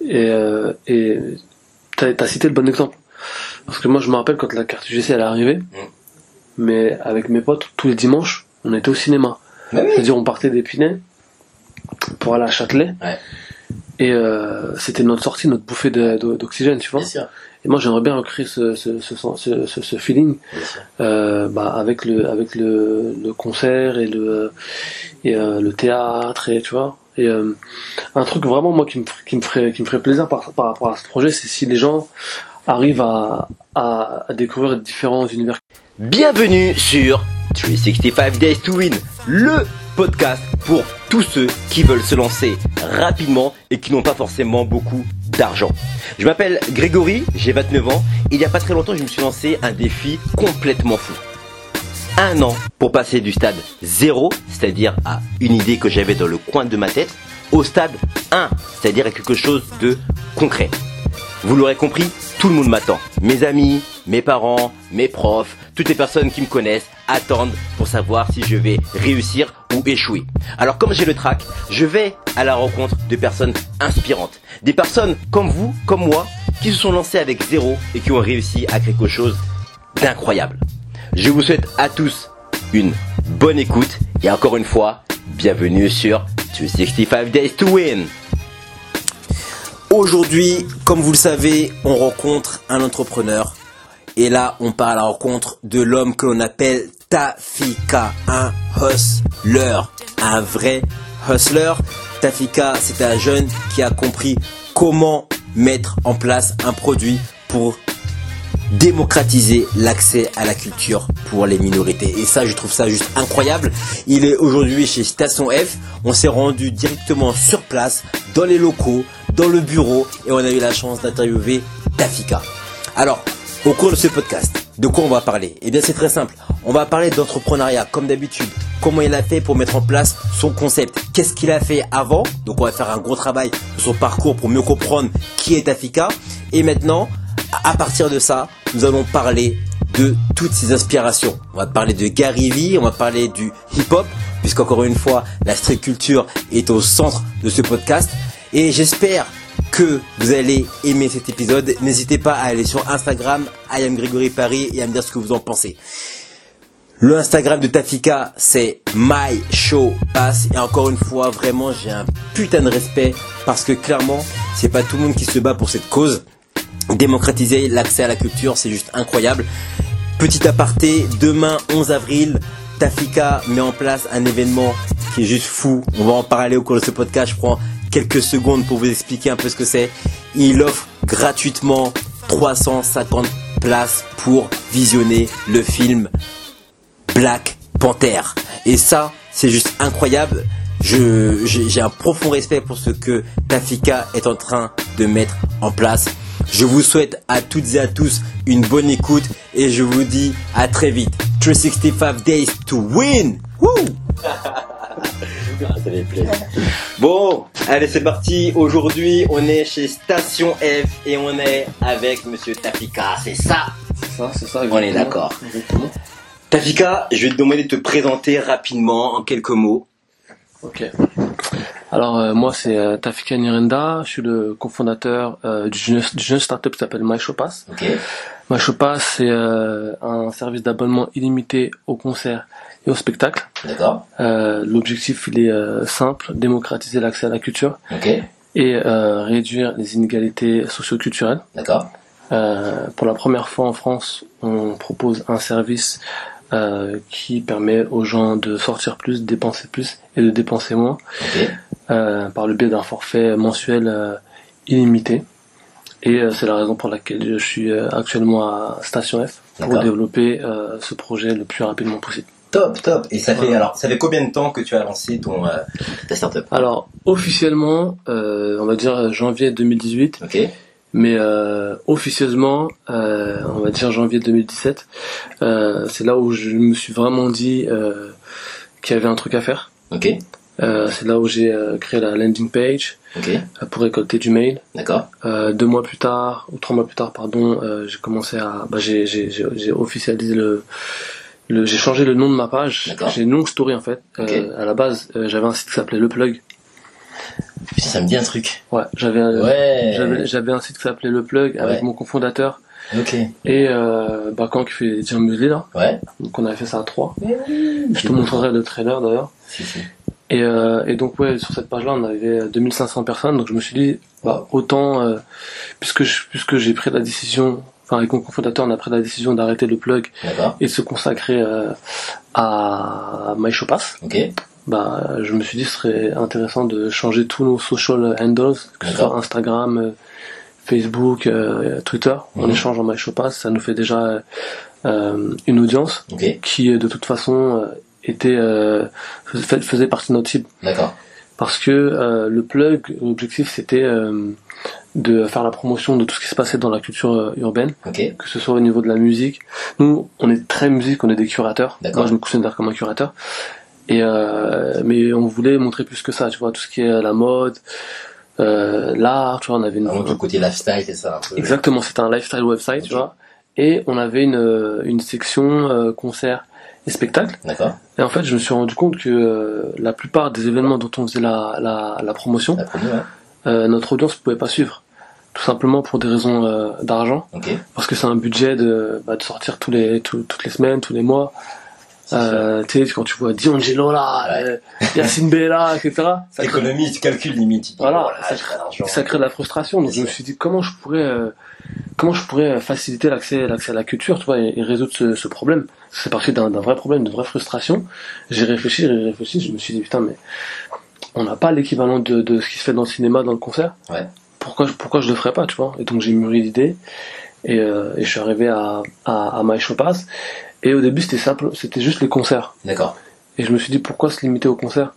et euh, et t'as as cité le bon exemple parce que moi je me rappelle quand la carte UGC elle est arrivée, mais avec mes potes tous les dimanches on était au cinéma. C'est-à-dire on partait d'Épinay pour aller à Châtelet Ouais. et euh, c'était notre sortie, notre bouffée d'oxygène, tu vois. Bien sûr. Et moi j'aimerais bien recréer ce ce ce, ce, ce- ce feeling euh, bah, avec le avec le, le concert et le et euh, le théâtre et tu vois et euh, un truc vraiment moi qui me ferait qui me ferait plaisir par par rapport à ce projet c'est si les gens arrivent à à, à découvrir différents univers Bienvenue sur 365 Days to Win, le podcast pour tous ceux qui veulent se lancer rapidement et qui n'ont pas forcément beaucoup d'argent. Je m'appelle Grégory, j'ai 29 ans. et Il n'y a pas très longtemps, je me suis lancé un défi complètement fou. Un an pour passer du stade 0, c'est-à-dire à une idée que j'avais dans le coin de ma tête, au stade 1, c'est-à-dire à quelque chose de concret. Vous l'aurez compris, tout le monde m'attend. Mes amis, mes parents, mes profs, toutes les personnes qui me connaissent attendent pour savoir si je vais réussir ou échouer. Alors comme j'ai le track, je vais à la rencontre de personnes inspirantes. Des personnes comme vous, comme moi, qui se sont lancées avec zéro et qui ont réussi à quelque chose d'incroyable. Je vous souhaite à tous une bonne écoute et encore une fois, bienvenue sur 265 Days to Win. Aujourd'hui, comme vous le savez, on rencontre un entrepreneur. Et là, on part à la rencontre de l'homme que l'on appelle Tafika, un hustler, un vrai hustler. Tafika, c'est un jeune qui a compris comment mettre en place un produit pour démocratiser l'accès à la culture pour les minorités. Et ça, je trouve ça juste incroyable. Il est aujourd'hui chez Station F. On s'est rendu directement sur place, dans les locaux, dans le bureau, et on a eu la chance d'interviewer Tafika. Alors, au cours de ce podcast, de quoi on va parler? Eh bien, c'est très simple. On va parler d'entrepreneuriat, comme d'habitude. Comment il a fait pour mettre en place son concept? Qu'est-ce qu'il a fait avant? Donc, on va faire un gros travail sur son parcours pour mieux comprendre qui est Tafika. Et maintenant, à partir de ça, nous allons parler de toutes ces inspirations. On va parler de Gary on va parler du hip-hop, puisqu'encore une fois, la street culture est au centre de ce podcast. Et j'espère que vous allez aimer cet épisode. N'hésitez pas à aller sur Instagram, I am Grégory Paris, et à me dire ce que vous en pensez. Le Instagram de Tafika, c'est My Show Pass. Et encore une fois, vraiment, j'ai un putain de respect parce que clairement, c'est pas tout le monde qui se bat pour cette cause. Démocratiser l'accès à la culture, c'est juste incroyable. Petit aparté, demain 11 avril, Tafika met en place un événement qui est juste fou. On va en parler au cours de ce podcast. Je prends quelques secondes pour vous expliquer un peu ce que c'est. Il offre gratuitement 350 places pour visionner le film Black Panther. Et ça, c'est juste incroyable. J'ai un profond respect pour ce que Tafika est en train de mettre en place. Je vous souhaite à toutes et à tous une bonne écoute et je vous dis à très vite. 365 days to win. Woo! Ça fait plaisir. Bon, allez c'est parti. Aujourd'hui, on est chez Station F et on est avec Monsieur Tafika. C'est ça. c'est ça c'est ça On est d'accord. Tafika, je vais te demander de te présenter rapidement en quelques mots. ok alors euh, moi c'est euh, Tafika Nirenda je suis le cofondateur euh, du jeune, startup qui s'appelle MyShowPass Ok. MyShowPass c'est euh, un service d'abonnement illimité aux concerts et aux spectacles D'accord. Euh, l'objectif il est euh, simple démocratiser l'accès à la culture Ok. et euh, réduire les inégalités socio-culturelles. D'accord. Euh, pour la première fois en France, on propose un service euh, qui permet aux gens de sortir plus, dépenser plus et de dépenser moins euh, par le biais d'un forfait mensuel euh, illimité. Et euh, c'est la raison pour laquelle je suis euh, actuellement à Station F pour développer ce projet le plus rapidement possible. Top, top. Et ça fait Voilà. alors, ça fait combien de temps que tu as lancé ton euh, ta startup? Alors officiellement, euh, on va dire janvier 2018, Ok. Mais euh, officieusement, euh, on va dire janvier 2017. Euh, c'est là où je me suis vraiment dit euh, qu'il y avait un truc à faire. Ok. Euh, c'est là où j'ai euh, créé la landing page Ok. euh, pour récolter du mail. D'accord. Euh, deux mois plus tard, ou trois mois plus tard, pardon, euh, j'ai commencé à, bah, j'ai, j'ai, j'ai, officialisé le, le, j'ai changé le nom de ma page. D'accord. J'ai une longue story en fait. Ok. Euh, à la base, euh, j'avais un site qui s'appelait Le Plug. Putain, ça me dit un truc. Ouais, j'avais un, Ouais. j'avais, un site qui s'appelait Le Plug avec Ouais. mon cofondateur Ok. et euh, Bakan qui fait Jam Musli là. Ouais. Donc on avait fait ça à trois. Je te montrerai le trailer d'ailleurs. Si, si. Et, euh, et donc ouais, sur cette page-là, on avait 2500 personnes. Donc je me suis dit, bah autant, euh, puisque je- puisque j'ai pris la décision, enfin avec mon cofondateur, on a pris la décision d'arrêter le plug et de se consacrer euh, à MyShowPass. Ok. Bah, je me suis dit, ce serait intéressant de changer tous nos social handles, que ce soit Instagram, euh, Facebook, euh, Twitter. On Mhm. échange en MyShowPass, ça nous fait déjà euh, une audience qui de toute façon était euh, fais- faisait partie de notre cible. D'accord. parce que le plug l'objectif c'était de faire la promotion de tout ce qui se passait dans la culture urbaine. Que ce soit au niveau de la musique. Nous on est très musique on est des curateurs. Moi je me considère comme un curateur et euh, mais on voulait montrer plus que ça tu vois tout ce qui est la mode euh, l'art tu vois on avait une côté lifestyle, c'est ça un peu. Exactement, c'était un lifestyle website, tu vois. Et on avait une, euh, une section euh, concert et spectacle. D'accord. Et en fait, je me suis rendu compte que euh, la plupart des événements dont on faisait la, la, la promotion, La première, euh, notre audience ne pouvait pas suivre. Tout simplement pour des raisons euh, d'argent, Ok. parce que c'est un budget de, bah, de sortir tous les, toutes les semaines, tous les mois. Euh, tu sais, quand tu vois D'Angelo là, Ouais. euh, Yacine Bella, etc. Ça crée, Économie, tu calcules limite. Voilà, oh ça crée de la frustration. Donc je me suis dit comment je pourrais, euh, comment je pourrais faciliter l'accès, l'accès à la culture, tu vois, et, et résoudre ce, ce problème? C'est parti d'un d'un vrai problème, de vraie frustration. J'ai réfléchi, j'ai réfléchi, je me suis dit putain mais on n'a pas l'équivalent de, de ce qui se fait dans le cinéma, dans le concert? Ouais. Pourquoi, je- pourquoi je le ferais pas, tu vois? Et donc j'ai mûri l'idée et, euh, et je suis arrivé à, à, à My Show Pass. Et au début c'était simple, c'était juste les concerts. D'accord. Et je me suis dit pourquoi se limiter au concert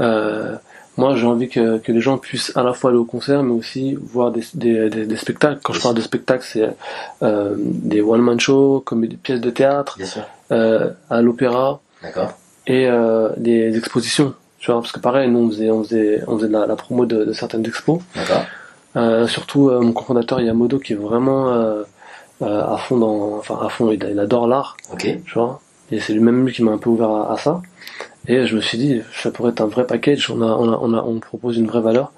euh, Moi j'ai envie que, que les gens puissent à la fois aller au concert mais aussi voir des, des, des, des spectacles. Quand je parle de spectacles c'est euh, des one-man shows, comme des pièces de théâtre, Bien sûr. euh, à l'opéra D'accord. et euh, des expositions. Tu vois, parce que pareil, nous on faisait, on faisait, on faisait de la, la promo de, de certaines expos. D'accord. Euh, surtout euh, mon cofondateur Yamodo qui est vraiment à fond dans, enfin à fond, il, adore l'art Ok. tu vois. Et c'est lui-même lui qui m'a un peu ouvert à, à ça. Et je me suis dit, ça pourrait être un vrai package. On a, on a, on a, on propose une vraie valeur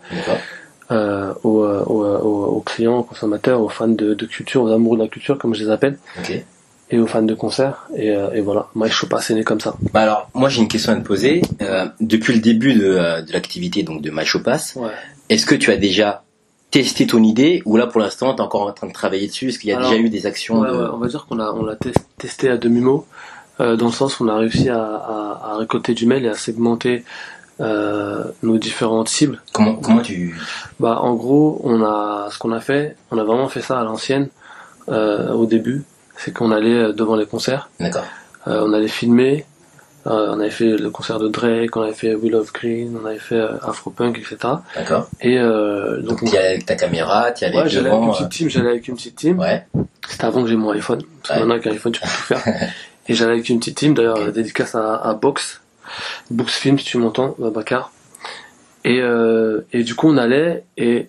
euh, aux, euh, aux, euh, aux, aux clients, aux consommateurs, aux fans de, de culture, aux amoureux de la culture, comme je les appelle, Ok. et aux fans de concerts. Et, euh, et voilà, My Show Pass est né comme ça. Bah alors, moi j'ai une question à te poser. Euh, depuis le début de, euh, de l'activité donc de MyShowPass, Ouais. est-ce que tu as déjà testé ton idée ou là pour l'instant tu es encore en train de travailler dessus Est-ce qu'il y a Alors, déjà eu des actions Ouais, de... ouais, on va dire qu'on a, on l'a tes- testé à demi-mot, euh, dans le sens où on a réussi à, à, à récolter du mail et à segmenter euh, nos différentes cibles. Comment, comment tu... Bah, en gros, on a, ce qu'on a fait, on a vraiment fait ça à l'ancienne, euh, au début. C'est qu'on allait devant les concerts, D'accord. on allait filmer, euh, on avait fait le concert de Drake, on avait fait Will of Green, on avait fait euh, Afropunk, etc. D'accord. Et euh, Donc donc, tu y allais avec ta caméra, tu y allais ouais, j'allais avec une petite team, j'allais avec une petite team. Ouais. C'était avant que j'ai mon iPhone, parce que Ouais. maintenant avec un iPhone tu peux tout faire. Et j'allais avec une petite team, d'ailleurs euh, dédicace à, à Box, Box Film si tu m'entends, Babacar. Et, euh, et du coup on allait et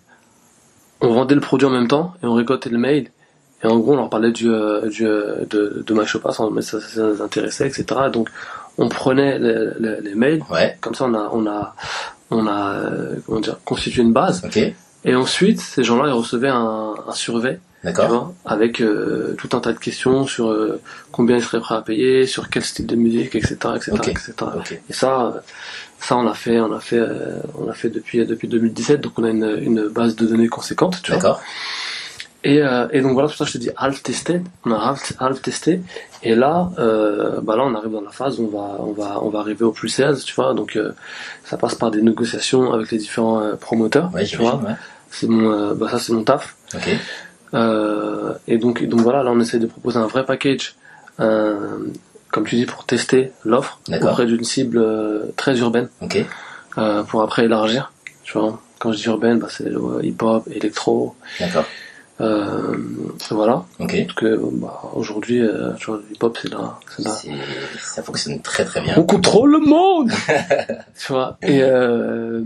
on vendait le produit en même temps et on récoltait le mail. Et en gros on leur parlait du, euh, du, euh, de, de ma Pass, mais ça, ça les intéressait, etc. Donc on prenait les, mails, Ouais. comme ça on a, on a, on a euh, comment dire, constitué une base. Ok. Et ensuite ces gens-là ils recevaient un, un survey vois, avec euh, tout un tas de questions sur euh, combien ils seraient prêts à payer, sur quel style de musique, etc., etc., etc. Ok. Et ça, ça on a fait, on a fait, euh, on a fait depuis depuis 2017, donc on a une, une base de données conséquente, tu vois. Et, euh, et donc voilà, pour ça je te dis half tested, on a half, half testé, et là, euh, bah là on arrive dans la phase où on va, on va, on va arriver au plus 16, tu vois, donc euh, ça passe par des négociations avec les différents promoteurs, Ouais, tu vois. ouais. C'est mon, bah ça c'est mon taf. Ok. Euh, et donc, donc voilà, là on essaie de proposer un vrai package, comme tu dis, pour tester l'offre auprès d'une cible très urbaine, Ok. euh, pour après élargir. Tu vois, quand je dis urbaine, bah, c'est hip-hop, électro, D'accord. Euh, voilà. Ok. Parce que bah, aujourd'hui, euh, le hip-hop c'est là, c'est là. Ça fonctionne très très bien. On contrôle le monde, tu vois. Et, euh,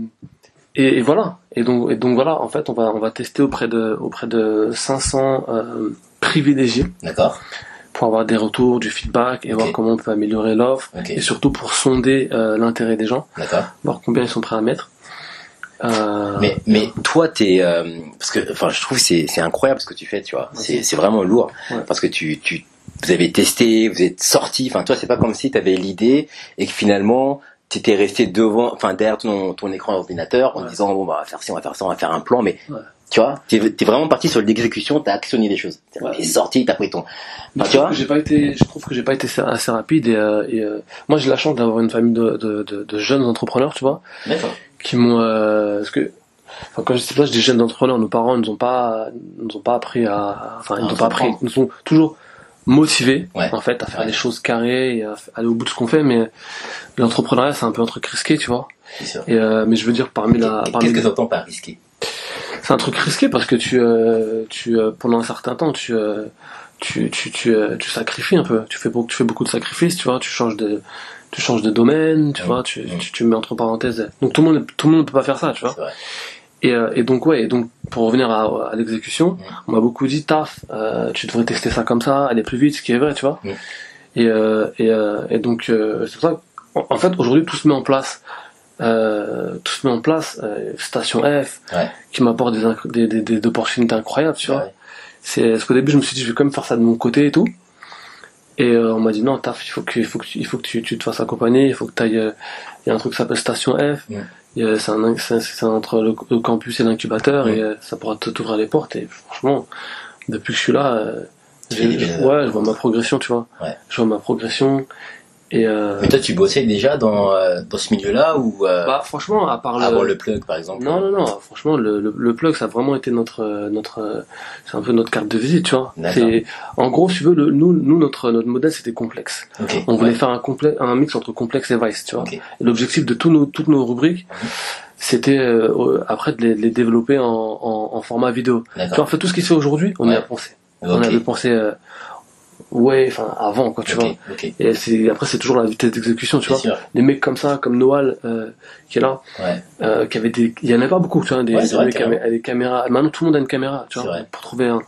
et, et voilà. Et donc, et donc voilà. En fait, on va on va tester auprès de auprès de 500 euh, privilégiés. D'accord. pour avoir des retours, du feedback et voir comment on peut améliorer l'offre et surtout pour sonder euh, l'intérêt des gens, D'accord. voir combien ils sont prêts à mettre. Euh, Mais, mais toi, t'es, euh, parce que, enfin, je trouve c'est, c'est incroyable ce que tu fais, tu vois. C'est, c'est vraiment lourd. Ouais. Parce que tu, tu, vous avez testé, vous êtes sorti. Enfin, toi, c'est pas comme si tu avais l'idée et que finalement, tu étais resté devant, enfin, derrière ton, ton écran d'ordinateur en Ouais. disant, bon, bah, on va faire ci, on va faire ça, on va faire un plan. Mais, Ouais. tu vois, t'es, t'es vraiment parti sur l'exécution, t'as actionné les choses. T'es Ouais. sorti, t'as pris ton, Enfin, je tu trouve vois que j'ai pas été, je trouve que j'ai pas été assez- assez rapide et, euh, et, euh, moi j'ai la chance d'avoir une famille de, de, de, de jeunes entrepreneurs, tu vois, D'accord. Qui m'ont, euh, parce que, enfin quand je dis ça, je dis jeunes entrepreneurs, nos parents nous ont pas, nous ont pas appris à, enfin ils nous ont pas appris, ils nous ont toujours motivés Ouais. en fait à faire Ouais. les choses carrées et à aller au bout de ce qu'on fait, mais l'entrepreneuriat c'est un peu un truc risqué, tu vois. Et euh, mais je veux dire parmi la, parmi Qu'est-ce que t'entends par risqué? c'est un truc risqué parce que tu, euh, tu euh, pendant un certain temps, tu, tu, tu, tu, tu sacrifies un peu. Tu fais beaucoup, tu fais beaucoup de sacrifices, tu vois. Tu changes de, tu changes de domaine, tu Mm. vois. Tu, tu, tu mets entre parenthèses. Donc tout le monde, tout le monde ne peut pas faire ça, tu vois. Et, euh, et donc ouais. Et donc pour revenir à, à l'exécution, on m'a beaucoup dit, taf, euh, tu devrais tester ça comme ça, aller plus vite, ce qui est vrai, tu vois. Et, euh, et, euh, et donc euh, c'est pour ça. qu'en- En fait, aujourd'hui, tout se met en place. Euh, tout se met en place. Euh, Station F, Ouais. qui m'apporte des, des, des, des opportunités incroyables, tu vois. Ouais. C'est parce qu'au début je me suis dit je vais quand même faire ça de mon côté et tout. Et euh, on m'a dit non taf il faut que il faut que tu, il faut que tu, tu te fasses accompagner, il faut que tu ailles il y a un truc qui s'appelle station F. A- C'est un c'est entre le, le campus et l'incubateur et euh, ça pourra t'ouvrir les portes et franchement depuis que je suis là euh, ouais je vois ma progression tu vois. Ouais. Je vois ma progression et euh, Mais toi, tu bossais déjà dans, euh, dans ce milieu-là ou euh, bah franchement à part le, avant le plug, par exemple? Non, non, non, franchement, le, le, le plug, ça a vraiment été notre, notre, c'est un peu notre carte de visite, tu vois. C'est, en gros, si tu veux, le, nous, nous, notre, notre modèle, c'était complexe. Ok. On voulait Ouais. faire un complet, un mix entre complexe et vice, tu vois. Ok. Et l'objectif de tous nos, toutes nos rubriques, c'était, euh, après, de les, de les développer en, en, en format vidéo. Tu vois, en fait, tout ce qui se fait aujourd'hui, on y Ouais. a pensé. On Ok. avait pensé, euh, ouais, enfin, avant, quoi, tu vois. Et c'est, après, c'est toujours la vitesse d'exécution, tu vois. sûr. Des mecs comme ça, comme Noal, euh, qui est là, Ouais. euh, qui avait des, il y en avait pas beaucoup, tu vois, des, Ouais, des vrai, caméras. Maintenant, tout le monde a une caméra, tu vois. vrai. Pour trouver un,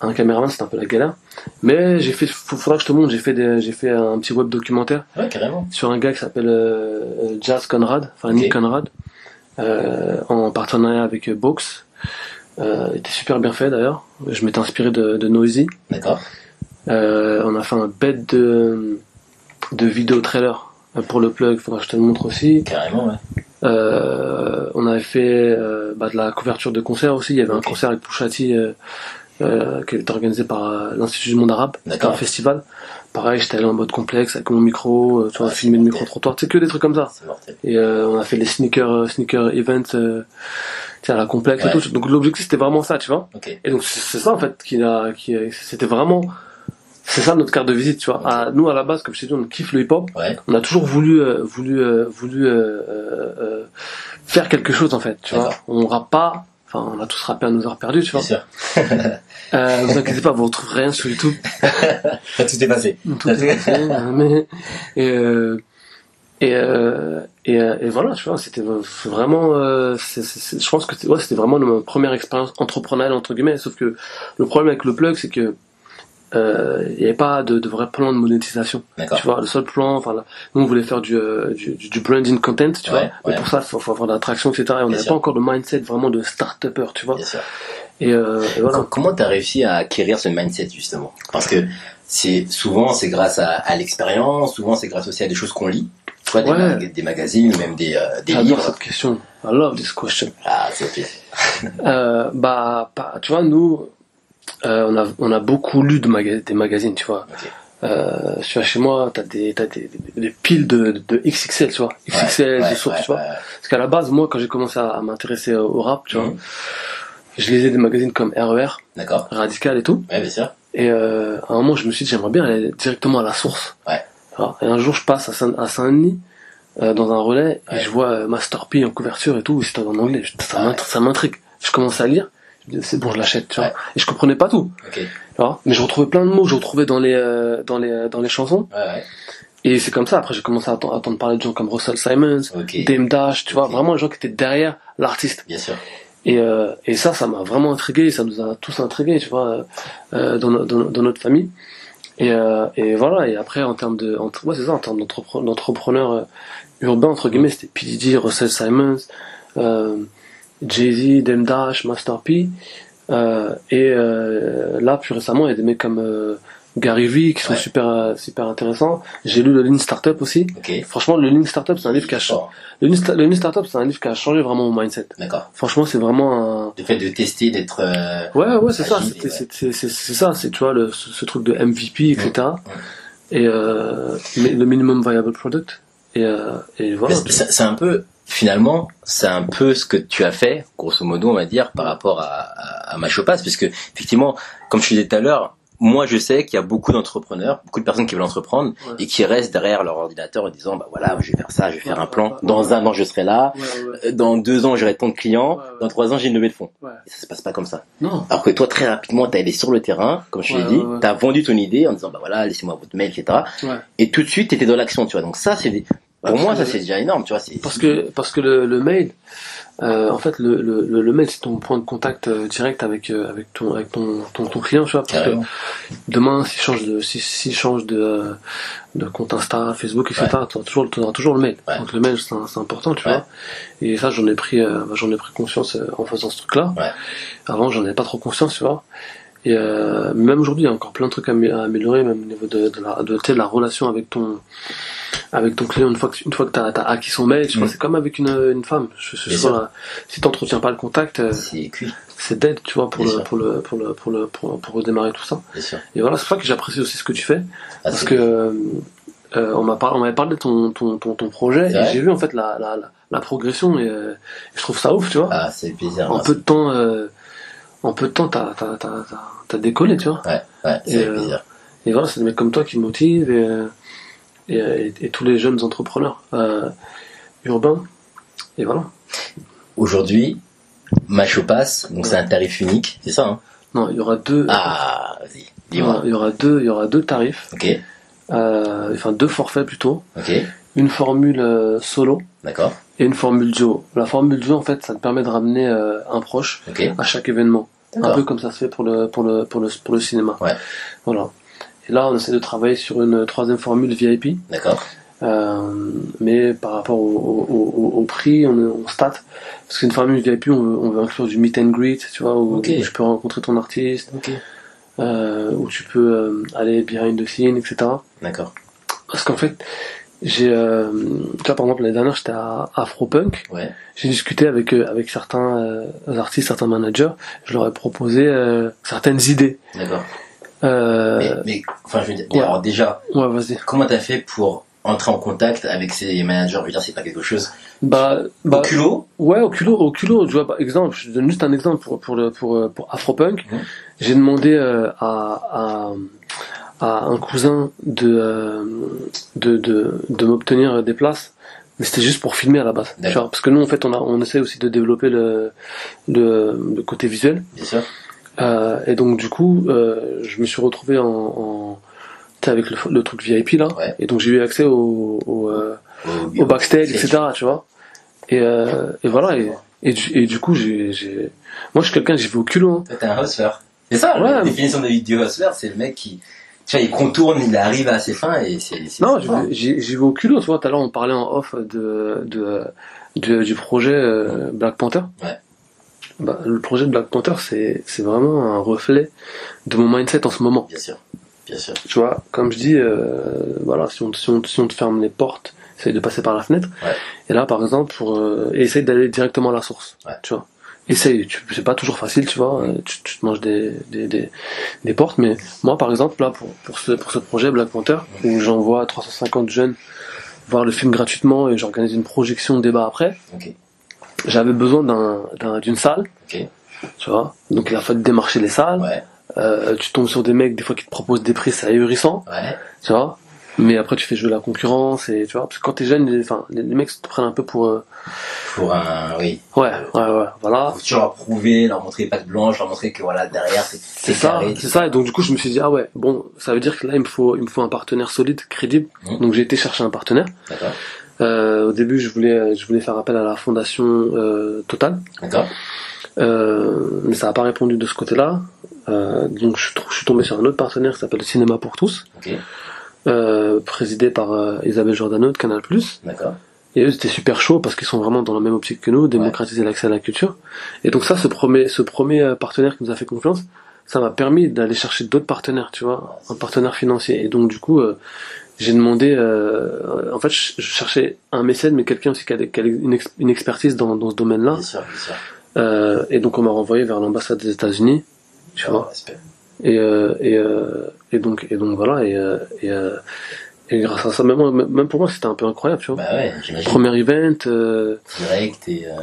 un caméraman, c'est un peu la galère. Mais j'ai fait, faudra que je te montre, j'ai fait des, j'ai fait un petit web documentaire Ouais, carrément. sur un gars qui s'appelle euh, Jazz Conrad, enfin. Nick Conrad, euh, en partenariat avec euh, Box. Euh, il était super bien fait d'ailleurs. Je m'étais inspiré de, de Noisy. D'accord. Euh, on a fait un bête de, de vidéo trailer euh, pour le plug. Faudra que je te le montre aussi. Carrément, ouais. Euh, on avait fait euh, bah, de la couverture de concert aussi. Il y avait un concert avec Pouchati euh, qui était organisé par l'Institut du Monde Arabe. Un festival. Pareil, j'étais allé en mode complexe avec mon micro, tu vois, Ouais, filmer le c'est micro-trottoir. C'est que des trucs comme ça. Et euh, on a fait les sneaker sneaker events euh, tu sais, à la complexe Ouais. et tout. Donc l'objectif c'était vraiment ça, tu vois. Ok. Et donc c'est ça en fait qui a qui c'était vraiment c'est ça notre carte de visite, tu vois. À, nous à la base, comme je t'ai dit, on kiffe le hip-hop. Ouais. On a toujours voulu euh, voulu euh, voulu euh, euh, euh, faire quelque chose en fait, tu vois. On rappe pas. Enfin, on a tous rappé à nos heures perdues, tu Bien vois. sûr. Euh, vous inquiétez pas, vous retrouverez rien sur YouTube. Tout est passé. Tout est passé, mais et euh, et, euh, et, et voilà, tu vois, c'était vraiment, euh, je pense que c'était- ouais, c'était vraiment ma première expérience entrepreneuriale entre guillemets. Sauf que le problème avec le plug, c'est que euh, il n'y avait pas de, de vrai plan de monétisation. Tu vois, le seul plan, enfin, nous on voulait faire du, euh, du, du, du branding content, tu Ouais, vois. Mais ouais. pour ça, il faut, faut avoir de l'attraction, etc. Et on n'avait pas encore le mindset vraiment de start-upper, tu vois. Bien sûr. Et, euh, et voilà. Com- Comment t'as réussi à acquérir ce mindset justement? Parce que c'est souvent c'est grâce à, à l'expérience, souvent c'est grâce aussi à des choses qu'on lit, soit des, Ouais. mag- des magazines, ou même des, euh, des J'adore livres. cette question. I love this question. Ah, c'est ok. Euh, bah, pas- tu vois, nous, euh, on a, on a beaucoup lu de maga- des magazines, tu vois. Euh, tu vois, chez moi, t'as des, t'as des, des, des piles de, de XXL, tu vois. XXL, Ouais, de sources, ouais, tu vois. ouais. Parce qu'à la base, moi, quand j'ai commencé à, à m'intéresser au rap, tu vois, Mhm. je lisais des magazines comme RER, D'accord. Radical et tout. Ouais, bien sûr. Et euh, à un moment, je me suis dit, j'aimerais bien aller directement à la source. Ouais. Alors, et un jour, je passe à Saint- à Saint-Denis, euh, dans un relais, Ouais. et je vois euh, Master P en couverture et tout, et c'était en anglais. Je- Ça Ouais. m'intrigue. Je commence à lire, c'est bon, je l'achète, tu vois. Ouais. Et je comprenais pas tout. Ok. Tu vois. Mais je retrouvais plein de mots je retrouvais dans les, euh, dans les, dans les chansons. Ouais, ouais. Et c'est comme ça, après, j'ai commencé à entendre, parler de gens comme Russell Simons, Ok. Dame Dash, tu vois, vraiment les gens qui étaient derrière l'artiste. Bien sûr. Et, euh, et ça, ça m'a vraiment intrigué, ça nous a tous intrigués, tu vois, euh, dans, no- dans, dans notre famille. Et, euh, et voilà, et après, en termes de, en, ouais, c'est ça, en termes d'entrepre- d'entrepreneurs euh, urbains, entre guillemets, c'était P. Diddy, Russell Simons, euh, Jay-Z, Dem Dash, Master P. Euh, et euh, là, plus récemment, il y a des mecs comme euh, Gary Vee qui sont Ouais. super euh, super intéressants. J'ai lu le Lean Startup aussi. Ok. Franchement, le Lean Startup, c'est un livre qui a changé. Le Lean, Sta- le Lean Startup, c'est un livre qui a changé vraiment mon mindset. D'accord. Franchement, c'est vraiment un. Le fait de tester, d'être. euh, Ouais, ouais, c'est ça. Ouais. C'est c'est ça. C'est tu vois le, ce, ce truc de MVP, etc. Et euh, le minimum viable product. Et, euh, et voilà. C'est un peu, finalement, c'est un peu ce que tu as fait, grosso modo, on va dire, par rapport à, à, à Machopas, puisque, effectivement, comme je disais tout à l'heure, moi, je sais qu'il y a beaucoup d'entrepreneurs, beaucoup de personnes qui veulent entreprendre Ouais. et qui restent derrière leur ordinateur en disant, bah voilà, je vais faire ça, je vais faire Ouais, un plan. ouais. Dans un an, je serai là. Euh, Dans deux ans, j'aurai tant de clients. Dans trois ans, j'ai une levée de fonds. Ouais. Et ça se passe pas comme ça. Non. Alors que toi, très rapidement, t'as allé sur le terrain, comme je l'ai dit, ouais. t'as vendu ton idée en disant, bah voilà, laissez-moi votre mail, etc. Ouais. Et tout de suite, t'étais dans l'action, tu vois. Donc ça, c'est des... pour Ouais, moi, ça c'est déjà énorme, tu vois. Parce que parce que le, le mail, euh, en fait, le, le, le- mail c'est ton point de contact euh, direct avec euh, avec ton avec ton, ton ton client, tu vois. Parce que demain, s'il change de si s'il change de euh, de compte Insta, Facebook, etc. Tu auras toujours auras toujours le mail. Ouais. Donc le mail c'est important, tu Ouais. vois. Et ça, j'en ai pris euh, j'en ai pris conscience en faisant ce truc-là. Ouais. Avant, j'en avais pas trop conscience, tu vois. Et euh, même aujourd'hui, il y a encore plein de trucs à, amé- à améliorer, même au niveau de, de la de, tu la relation avec ton avec ton client une fois que une fois que t'as as acquis son mail, tu Mm. c'est comme avec une une femme. Je, je, je si t'entretiens pas le contact, euh, C'est dead, tu vois, pour le, pour le pour le pour le pour pour redémarrer tout ça. Et voilà, c'est pour ça que j'apprécie aussi ce que tu fais, Ah, parce que euh, on m'avait parlé de ton ton ton, ton projet, et j'ai vu en fait la la progression et euh, je trouve ça ouf, tu vois. Ah, c'est en moi, peu de temps, euh, en peu de temps, t'as t'as décollé, tu vois. Ouais, ouais, c'est Et, euh, plaisir. Et voilà, c'est des mecs comme toi qui me motivent et, euh, et, et, et tous les jeunes entrepreneurs euh, urbains. Et voilà. Aujourd'hui, Machopas, donc c'est un tarif unique, c'est ça, hein? Non, il y aura deux. Ah, vas-y, dis-moi. il y aura deux, il y aura deux tarifs, Ok, euh, enfin deux forfaits plutôt. ok, Une formule euh, solo d'accord, et une formule duo. La formule duo, en fait, ça te permet de ramener euh, un proche à chaque événement. Un peu comme ça se fait pour le pour le pour le pour le cinéma. Ouais. Voilà. Et là, on essaie de travailler sur une troisième formule VIP. D'accord, Euh, mais par rapport au, au, au, au prix, on, on. Parce qu'une formule VIP, on veut, on veut inclure du meet and greet, tu vois, où, Ok. où tu peux rencontrer ton artiste, euh, où tu peux euh, aller behind the scene, etc. d'accord, Parce qu'en fait, j'ai, euh, tu vois, par exemple, l'année dernière, j'étais à Afropunk. ouais, J'ai discuté avec euh, avec certains euh, artistes, certains managers. Je leur ai proposé euh, certaines idées. d'accord. Euh, Mais, mais, enfin, je veux dire, ouais. alors déjà, ouais, vas-y. comment t'as fait pour entrer en contact avec ces managers? Je veux dire, c'est pas quelque chose Bah, bah, au culot? Ouais, au culot, au culot, tu vois, par exemple, je donne juste un exemple pour, pour, le, pour, pour Afropunk. Mhm. J'ai demandé euh, à, à, à un cousin de, euh, de, de, de m'obtenir des places, mais c'était juste pour filmer à la base. vois, parce que nous, en fait, on, a, on essaie aussi de développer le, le, le côté visuel. Bien sûr. Euh, et donc, du coup, euh, je me suis retrouvé en, en avec le, le truc VIP là. Ouais. Et donc, j'ai eu accès au, au, euh, Au, au backstage, etc. Tu vois. Et, euh, et voilà. Et, et, du, et du coup, j'ai, j'ai, moi, je suis quelqu'un, j'y vais au culot. hein. T'es un hustler. C'est ça, Ouais, la définition de vidéo hustler, c'est le mec qui, tu vois, il contourne, il arrive à ses fins et c'est, Non, j'y vais au culot. Tu vois, tout à l'heure, on parlait en off de, de, de- du projet euh, Black Panther. Ouais. Bah, le projet de Black Panther, c'est, c'est vraiment un reflet de mon mindset en ce moment. Bien sûr, bien sûr. Tu vois, comme je dis, euh, voilà, si on, si, on, si on te ferme les portes, essaye de passer par la fenêtre. Ouais. Et là, par exemple, pour euh, essaye d'aller directement à la source. Ouais. Tu vois. Essaye, c'est pas toujours facile, tu vois. euh, Tu, tu te manges des, des, des, des portes, mais moi, par exemple, là, pour, pour ce, pour ce projet Black Panther, où j'envoie 350 jeunes voir le film gratuitement et j'organise une projection débat après, j'avais besoin d'un, d'un- d'une salle, tu vois. Donc il a fallu démarcher les salles. ouais, Euh, tu tombes sur des mecs des fois qui te proposent des prix, c'est ahurissant ouais, tu vois mais après tu fais jouer la concurrence et tu vois parce que quand t'es jeune les, enfin les, les mecs te prennent un peu pour euh, pour un, oui. ouais ouais ouais voilà. Faut toujours leur prouver, leur montrer les pattes blanches, leur montrer que voilà, derrière, c'est, c'est ça c'est ça. Et donc du coup je me suis dit ah ouais bon ça veut dire que là il me faut il me faut un partenaire solide crédible. Mhm. donc j'ai été chercher un partenaire. Euh, au début je voulais je voulais faire appel à la fondation euh, Total. D'accord, euh, mais ça n'a pas répondu de ce côté là euh, donc je, je suis tombé sur un autre partenaire qui s'appelle Cinéma pour tous. Ok, euh, présidé par euh, Isabelle Giordano de Canal+. d'accord, Et eux, c'était super chaud parce qu'ils sont vraiment dans la même optique que nous, démocratiser l'accès à la culture. Et donc ça, ce premier, ce premier euh, partenaire qui nous a fait confiance, ça m'a permis d'aller chercher d'autres partenaires, tu vois, un partenaire financier. Et donc du coup, euh, j'ai demandé, euh, en fait, je cherchais un mécène, mais quelqu'un aussi qui a, des- qui a une, ex- une expertise dans, dans ce domaine-là. Euh, et donc on m'a renvoyé vers l'ambassade des États-Unis, tu vois. Respect. Et, euh, et, euh, et donc et donc voilà. Et, euh, et, et grâce à ça, même, même pour moi, c'était un peu incroyable, tu vois. Bah ouais. Premier event, euh, Direct et. euh,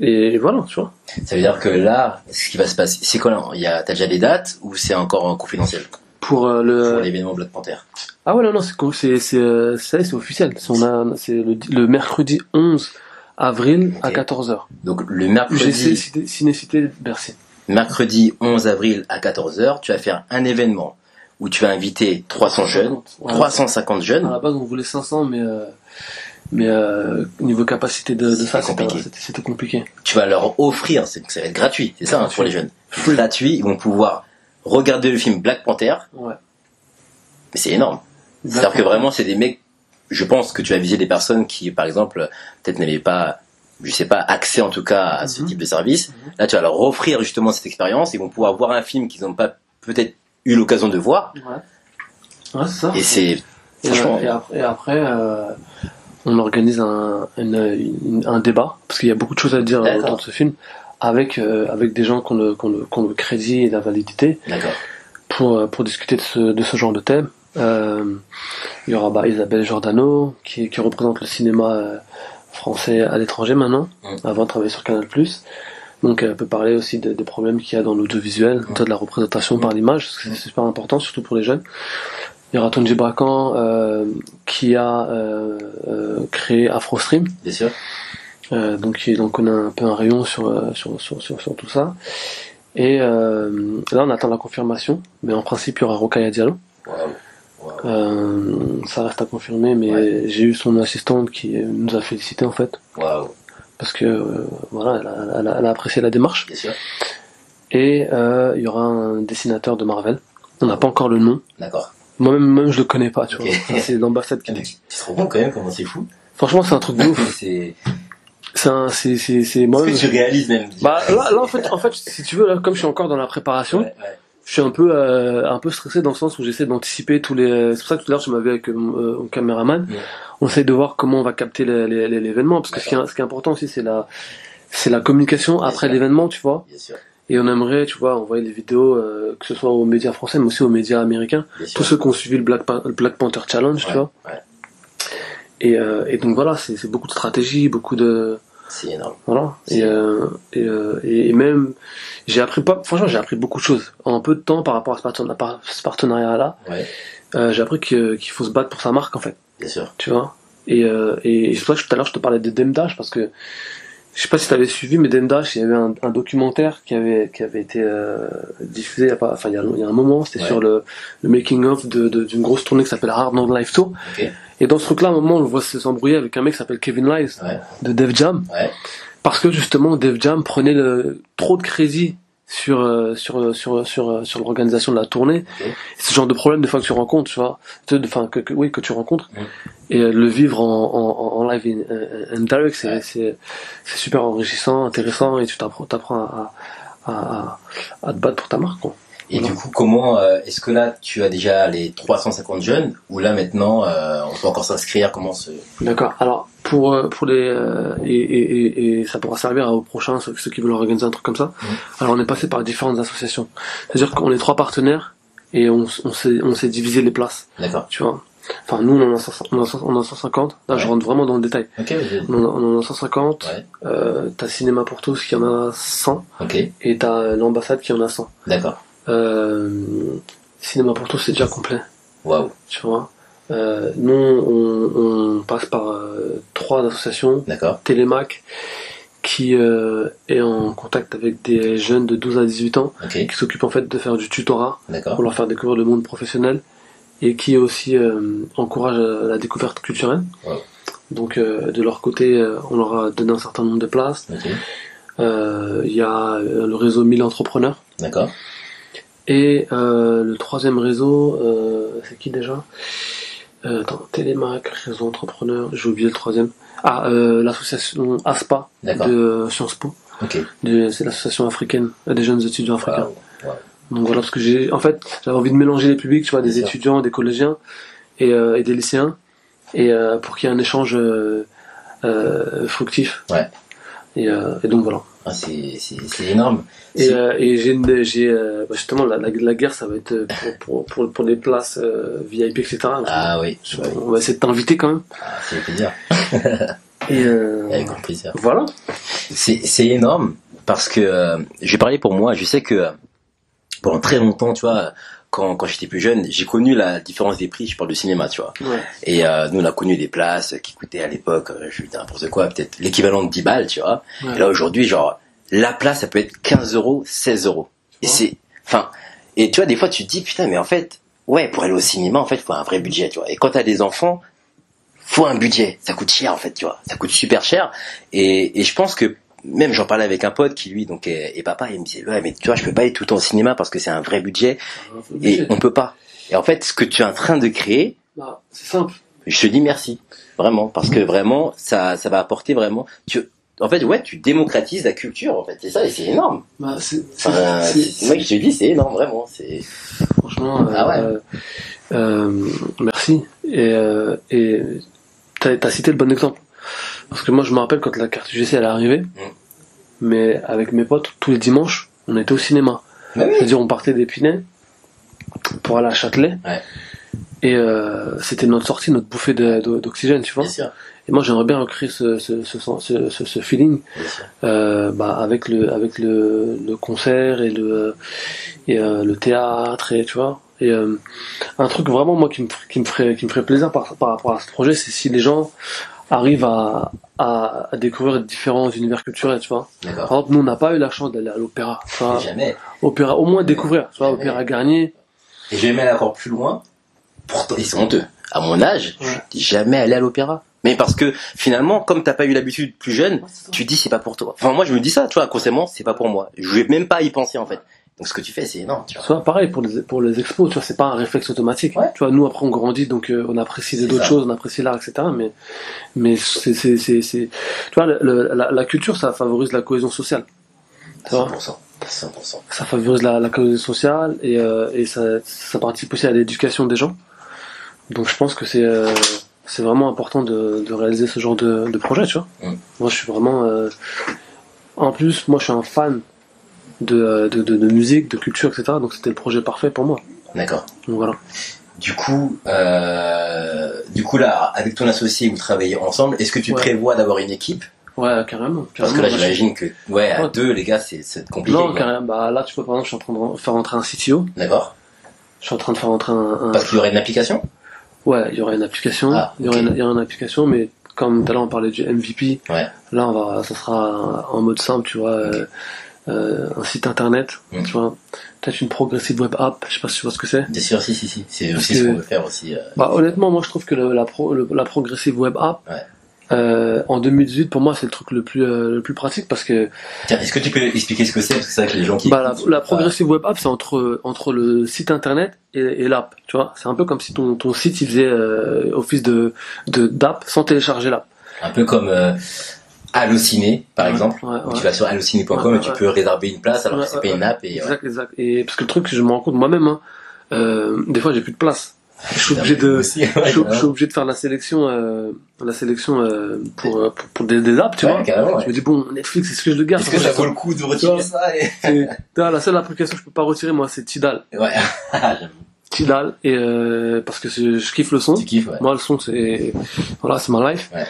et voilà, tu vois. Ça veut dire que là, ce qui va se passer, c'est quoi là t'as déjà les dates ou c'est encore confidentiel? Pour euh, l'événement Black Panther ah ouais non non c'est c'est c'est officiel. C'est- On a c'est le, le mercredi 11 avril à Ok. 14h. Donc le mercredi, Cité- Ciné-Cité Bercy. Mercredi 11 avril à 14h, tu vas faire un événement où tu vas inviter 300 jeunes, Ouais. 350 À jeunes. la base on voulait 500 mais euh, mais euh, niveau capacité de, de ça c'était compliqué. Tu vas leur offrir, ça va être gratuit, c'est ça hein, pour les jeunes. Free. Gratuit, ils vont pouvoir regarder le film Black Panther, Ouais. mais c'est énorme. C'est-à-dire que vraiment, c'est des mecs. Je pense que tu as visé des personnes qui, par exemple, peut-être n'avaient pas, je sais pas, accès en tout cas à ce Mhm. type de service. Mhm. Là, tu vas leur offrir justement cette expérience. Ils vont pouvoir voir un film qu'ils n'ont pas peut-être eu l'occasion de voir. Ouais. Ouais, c'est ça. Et c'est Et, franchement. euh, et après, et après, euh, on organise un, une- une- un débat, parce qu'il y a beaucoup de choses à dire euh, autour de ce film, avec, euh, avec des gens qui ont le, qui ont le, crédit et la validité, D'accord. pour, pour discuter de ce, de ce genre de thème. Euh, il y aura bah, Isabelle Giordano, qui, qui représente le cinéma français à l'étranger maintenant, avant de travailler sur Canal+. Donc elle peut parler aussi de- des problèmes qu'il y a dans l'audiovisuel, de la représentation par l'image, parce que c'est super important, surtout pour les jeunes. Il y aura Tonji Bracan euh, qui a euh, euh, créé AfroStream, Bien sûr. euh, donc, il- donc on a un peu un rayon sur, euh, sur, sur, sur, sur tout ça. Et euh, là on attend la confirmation, mais en principe il y aura Rokaya Diallo. Euh, ça reste à confirmer, mais j'ai eu son assistante qui nous a félicité en fait, Waouh. parce que euh, voilà, elle a, elle a- elle a apprécié la démarche. Bien sûr. Et euh, il y aura un dessinateur de Marvel. On n'a pas encore le nom. D'accord. Moi-même, même je le connais pas, tu Ok. vois. C'est l'ambassade qui. Te rends compte quand même comment c'est fou Franchement, c'est un truc de ouf. C'est. C'est c'est, c'est, c'est moi. que tu réalises même Bah là, là en fait, en fait, si tu veux, là, comme je suis encore dans la préparation, Ouais, ouais. Je suis un peu, euh, un peu stressé dans le sens où j'essaie d'anticiper tous les. C'est pour ça que tout à l'heure, je m'avais avec euh, mon caméraman. Ouais. On essaie de voir comment on va capter l'événement, parce que ce qui, est, ce qui est important aussi, c'est la, c'est la communication Bien après l'événement, tu vois. Bien sûr. Et on aimerait, tu vois, envoyer des vidéos, euh, que ce soit aux médias français, mais aussi aux médias américains. Bien sûr. Tous ceux qui ont suivi le Black, Pa- le Black Panther Challenge, tu vois. ouais. Et, euh, et donc voilà, c'est beaucoup de stratégie, beaucoup de C'est énorme. voilà. Euh, et, euh, et et même j'ai appris pas, franchement j'ai appris beaucoup de choses en peu de temps par rapport à ce partenariat, par- ce partenariat-là. Ouais. Euh, j'ai appris qu'il faut se battre pour sa marque en fait, Bien sûr. tu vois? Et, euh, et, pour ça que tout à l'heure je te parlais de Demdash parce que je sais pas si tu avais suivi, mais Demdash, il y avait un, un documentaire qui avait qui avait été euh, diffusé il y a pas, enfin il y a, il y a un moment, c'était Ouais. sur le, le making of de- de- d'une grosse tournée qui s'appelle Hard Knock Live Tour. Et dans ce truc-là, à un moment, on le voit s'embrouiller avec un mec qui s'appelle Kevin Lies Ouais. de Def Jam, Ouais. Parce que justement Def Jam prenait le, trop de crédit sur euh, sur sur sur euh, sur l'organisation de la tournée. Ok. C'est ce genre de problème des fois que tu rencontres, tu vois, De- de- enfin que, que- oui que tu rencontres. Et euh, le vivre en, en, en live in, in- in direct, c'est c'est c'est super enrichissant, intéressant, et tu t'apprends t'apprends à, à, à à te battre pour ta marque. Quoi. Et du coup, comment euh, est-ce que là tu as déjà les 350 jeunes ou là maintenant euh, on peut encore s'inscrire Comment se D'accord. Alors pour euh, pour les euh, et, et, et, et ça pourra servir aux prochains ceux, ceux qui veulent organiser un truc comme ça. Mhm. Alors on est passé par différentes associations. C'est-à-dire qu'on est trois partenaires et on, s'est on s'est divisé les places. D'accord. Tu vois? Enfin nous on en a 100 on en a 100 on en a 150. Là je rentre vraiment dans le détail. Ok. ok. On en a, on en a 150. Ouais. Euh, t'as Cinéma pour tous qui en a 100 Ok. et t'as euh, l'ambassade qui en a 100. D'accord. Euh, Cinéma pour tous c'est déjà complet Waouh. tu vois. Euh, nous, on, on passe par euh, trois associations. D'accord. Télémac, qui euh, est en contact avec des jeunes de 12 à 18 ans, qui s'occupent en fait de faire du tutorat pour leur faire découvrir le monde professionnel, et qui aussi euh, encourage euh, la découverte culturelle. Donc euh, de leur côté, on leur a donné un certain nombre de places. Euh, Il y a le réseau 1000 entrepreneurs. D'accord. Et euh, le troisième réseau, euh, c'est qui déjà? Euh, attends, Télémac, réseau entrepreneur, j'ai oublié le troisième. Ah, l'association ASPA de Sciences Po. Ok. De- C'est l'association africaine des jeunes étudiants africains. Wow. Wow. Donc voilà, parce que j'ai, en fait, j'avais envie de mélanger les publics, tu vois, des étudiants, des collégiens et, et des lycéens, et pour qu'il y ait un échange fructif. Ouais. Et, et donc voilà. Ah, c'est énorme. Et, euh, et j'ai, j'ai euh, bah, justement la, la, la guerre, ça va être euh, pour pour pour, pour des places euh, VIP, etc. Ah oui, Je- oui. On va essayer de t'inviter quand même. Ah, c'est plaisir. Et Avec grand plaisir. voilà. C'est énorme parce que vais parler pour moi. Je sais que pendant très longtemps, tu vois, quand, quand j'étais plus jeune, j'ai connu la différence des prix. Je parle de cinéma, tu vois. Ouais. Et euh, nous, on a connu des places qui coûtaient à l'époque, euh, je dis n'importe quoi, peut-être l'équivalent de 10 balles, tu vois. Ouais. Et là, aujourd'hui, genre, la place, ça peut être 15 euros, 16 euros. Et c'est, enfin, et tu vois, des fois, tu te dis, putain, mais en fait, ouais, pour aller au cinéma, en fait, faut un vrai budget, tu vois. Et quand t'as des enfants, faut un budget. Ça coûte cher, en fait, tu vois. Ça coûte super cher. Et, et je pense que, même j'en parlais avec un pote qui, lui, donc, est, est papa, il me disait, ouais, mais tu vois, je peux pas aller tout le temps au cinéma parce que c'est un vrai budget et on peut pas. Et en fait, ce que tu es en train de créer, Bah, c'est simple. je te dis merci, vraiment, parce que vraiment, ça, ça va apporter vraiment. Tu, en fait, ouais, tu démocratises la culture, en fait, c'est ça, et c'est énorme. Bah, c'est, c'est, Enfin, c'est- c'est moi qui te dis, c'est énorme, vraiment. C'est Franchement, euh, Ah ouais. euh, euh, merci. Et, euh, et t'as, as cité le bon exemple. Parce que moi, je me rappelle quand la carte UGC elle est arrivée, Mm. mais avec mes potes, tous les dimanches, on était au cinéma. Oui. C'est-à-dire, on partait d'Épinay pour aller à Châtelet. Ouais. Et euh, c'était notre sortie, notre bouffée d'oxygène, tu vois. Et moi, j'aimerais bien recréer ce, ce, ce, ce, ce- ce feeling euh, bah, avec le avec le, le concert et le et euh, le théâtre et tu vois et euh, un truc vraiment moi qui me qui me ferait qui me ferait plaisir par par rapport à ce projet c'est si les gens arrivent à, à à découvrir différents univers culturels tu vois par exemple nous on n'a pas eu la chance d'aller à l'opéra Jamais. opéra au moins découvrir tu vois Jamais. opéra Garnier Et je vais même aller encore plus loin. Pourtant, ils sont honteux. À mon âge, je Ouais. suis jamais allé à l'opéra. Mais parce que finalement, comme t'as pas eu l'habitude plus jeune, tu dis c'est pas pour toi. Enfin moi je me dis ça, tu vois, inconsciemment c'est pas pour moi. Je vais même pas y penser en fait. Donc ce que tu fais c'est énorme, tu vois. vois pareil pour les pour les expos tu vois c'est pas un réflexe automatique Ouais. tu vois nous après on grandit donc euh, on apprécie d'autres choses on apprécie l'art etc mais mais c'est c'est c'est c'est tu vois le- la, la culture ça favorise la cohésion sociale tu vois 100%. 100%. ça favorise la, la cohésion sociale et, euh, et ça, ça participe aussi à l'éducation des gens. Donc je pense que c'est euh, c'est vraiment important de, de réaliser ce genre de, de projet, tu vois. Mm. Moi je suis vraiment... euh, En plus, moi je suis un fan de, de, de, de musique, de culture, etc. Donc c'était le projet parfait pour moi. D'accord. Donc voilà. Du coup, euh, du coup là, avec ton associé, vous travaillez ensemble. Est-ce que tu Ouais. prévois d'avoir une équipe? Ouais, carrément. Parce que là, j'imagine que, ouais, à Ouais. deux, les gars, c'est compliqué. Non, carrément. Bah là, tu vois, par exemple, je suis en train de faire rentrer un CTO. D'accord. Je suis en train de faire rentrer un... un- Parce qu'il y aurait une application? Ouais, il y aurait une application, Ah, il y aurait ok. une, il y aurait une application, mais comme tout à l'heure on parlait du MVP, Ouais. là on va, ça sera en mode simple, tu vois, euh, euh, un site internet, Mm. tu vois, peut-être une progressive web app, je sais pas si tu vois ce que c'est. Bien sûr, si, si, si. C'est aussi ce qu'on veut faire aussi. euh, Bah honnêtement, moi je trouve que le- la, pro, le- la progressive web app, Ouais. euh, en 2018 pour moi c'est le truc le plus euh, le plus pratique parce que Tiens, est-ce que tu peux expliquer ce que c'est? Parce que c'est vrai que les gens qui. bah, la, progressive web app c'est entre entre le site internet et, et l'app, tu vois, c'est un peu comme si ton, ton site il faisait office de de d'app sans télécharger l'app. Un peu comme euh, Allociné, par Ouais, exemple. ouais. Tu vas sur allociné.com et tu peux réserver une place alors que c'est ouais, pas une ouais. app. Et. Exact, exact. Et parce que le truc, je me rends compte moi-même, hein, euh, des fois j'ai plus de place. Je suis obligé de, Aussi, je suis, je suis carrément. obligé de faire la sélection, euh, la sélection euh, pour, euh, pour, pour des, des apps, tu Ouais, vois. Je me dis bon, Netflix, est-ce que je le garde? Est-ce que ça vaut le coup de retirer ça et... La seule application que je peux pas retirer, moi, c'est Tidal. Ouais. Tidal, et euh, parce que je kiffe le son. tu kiffes, ouais. Moi, le son, c'est voilà, c'est ma life. Ouais.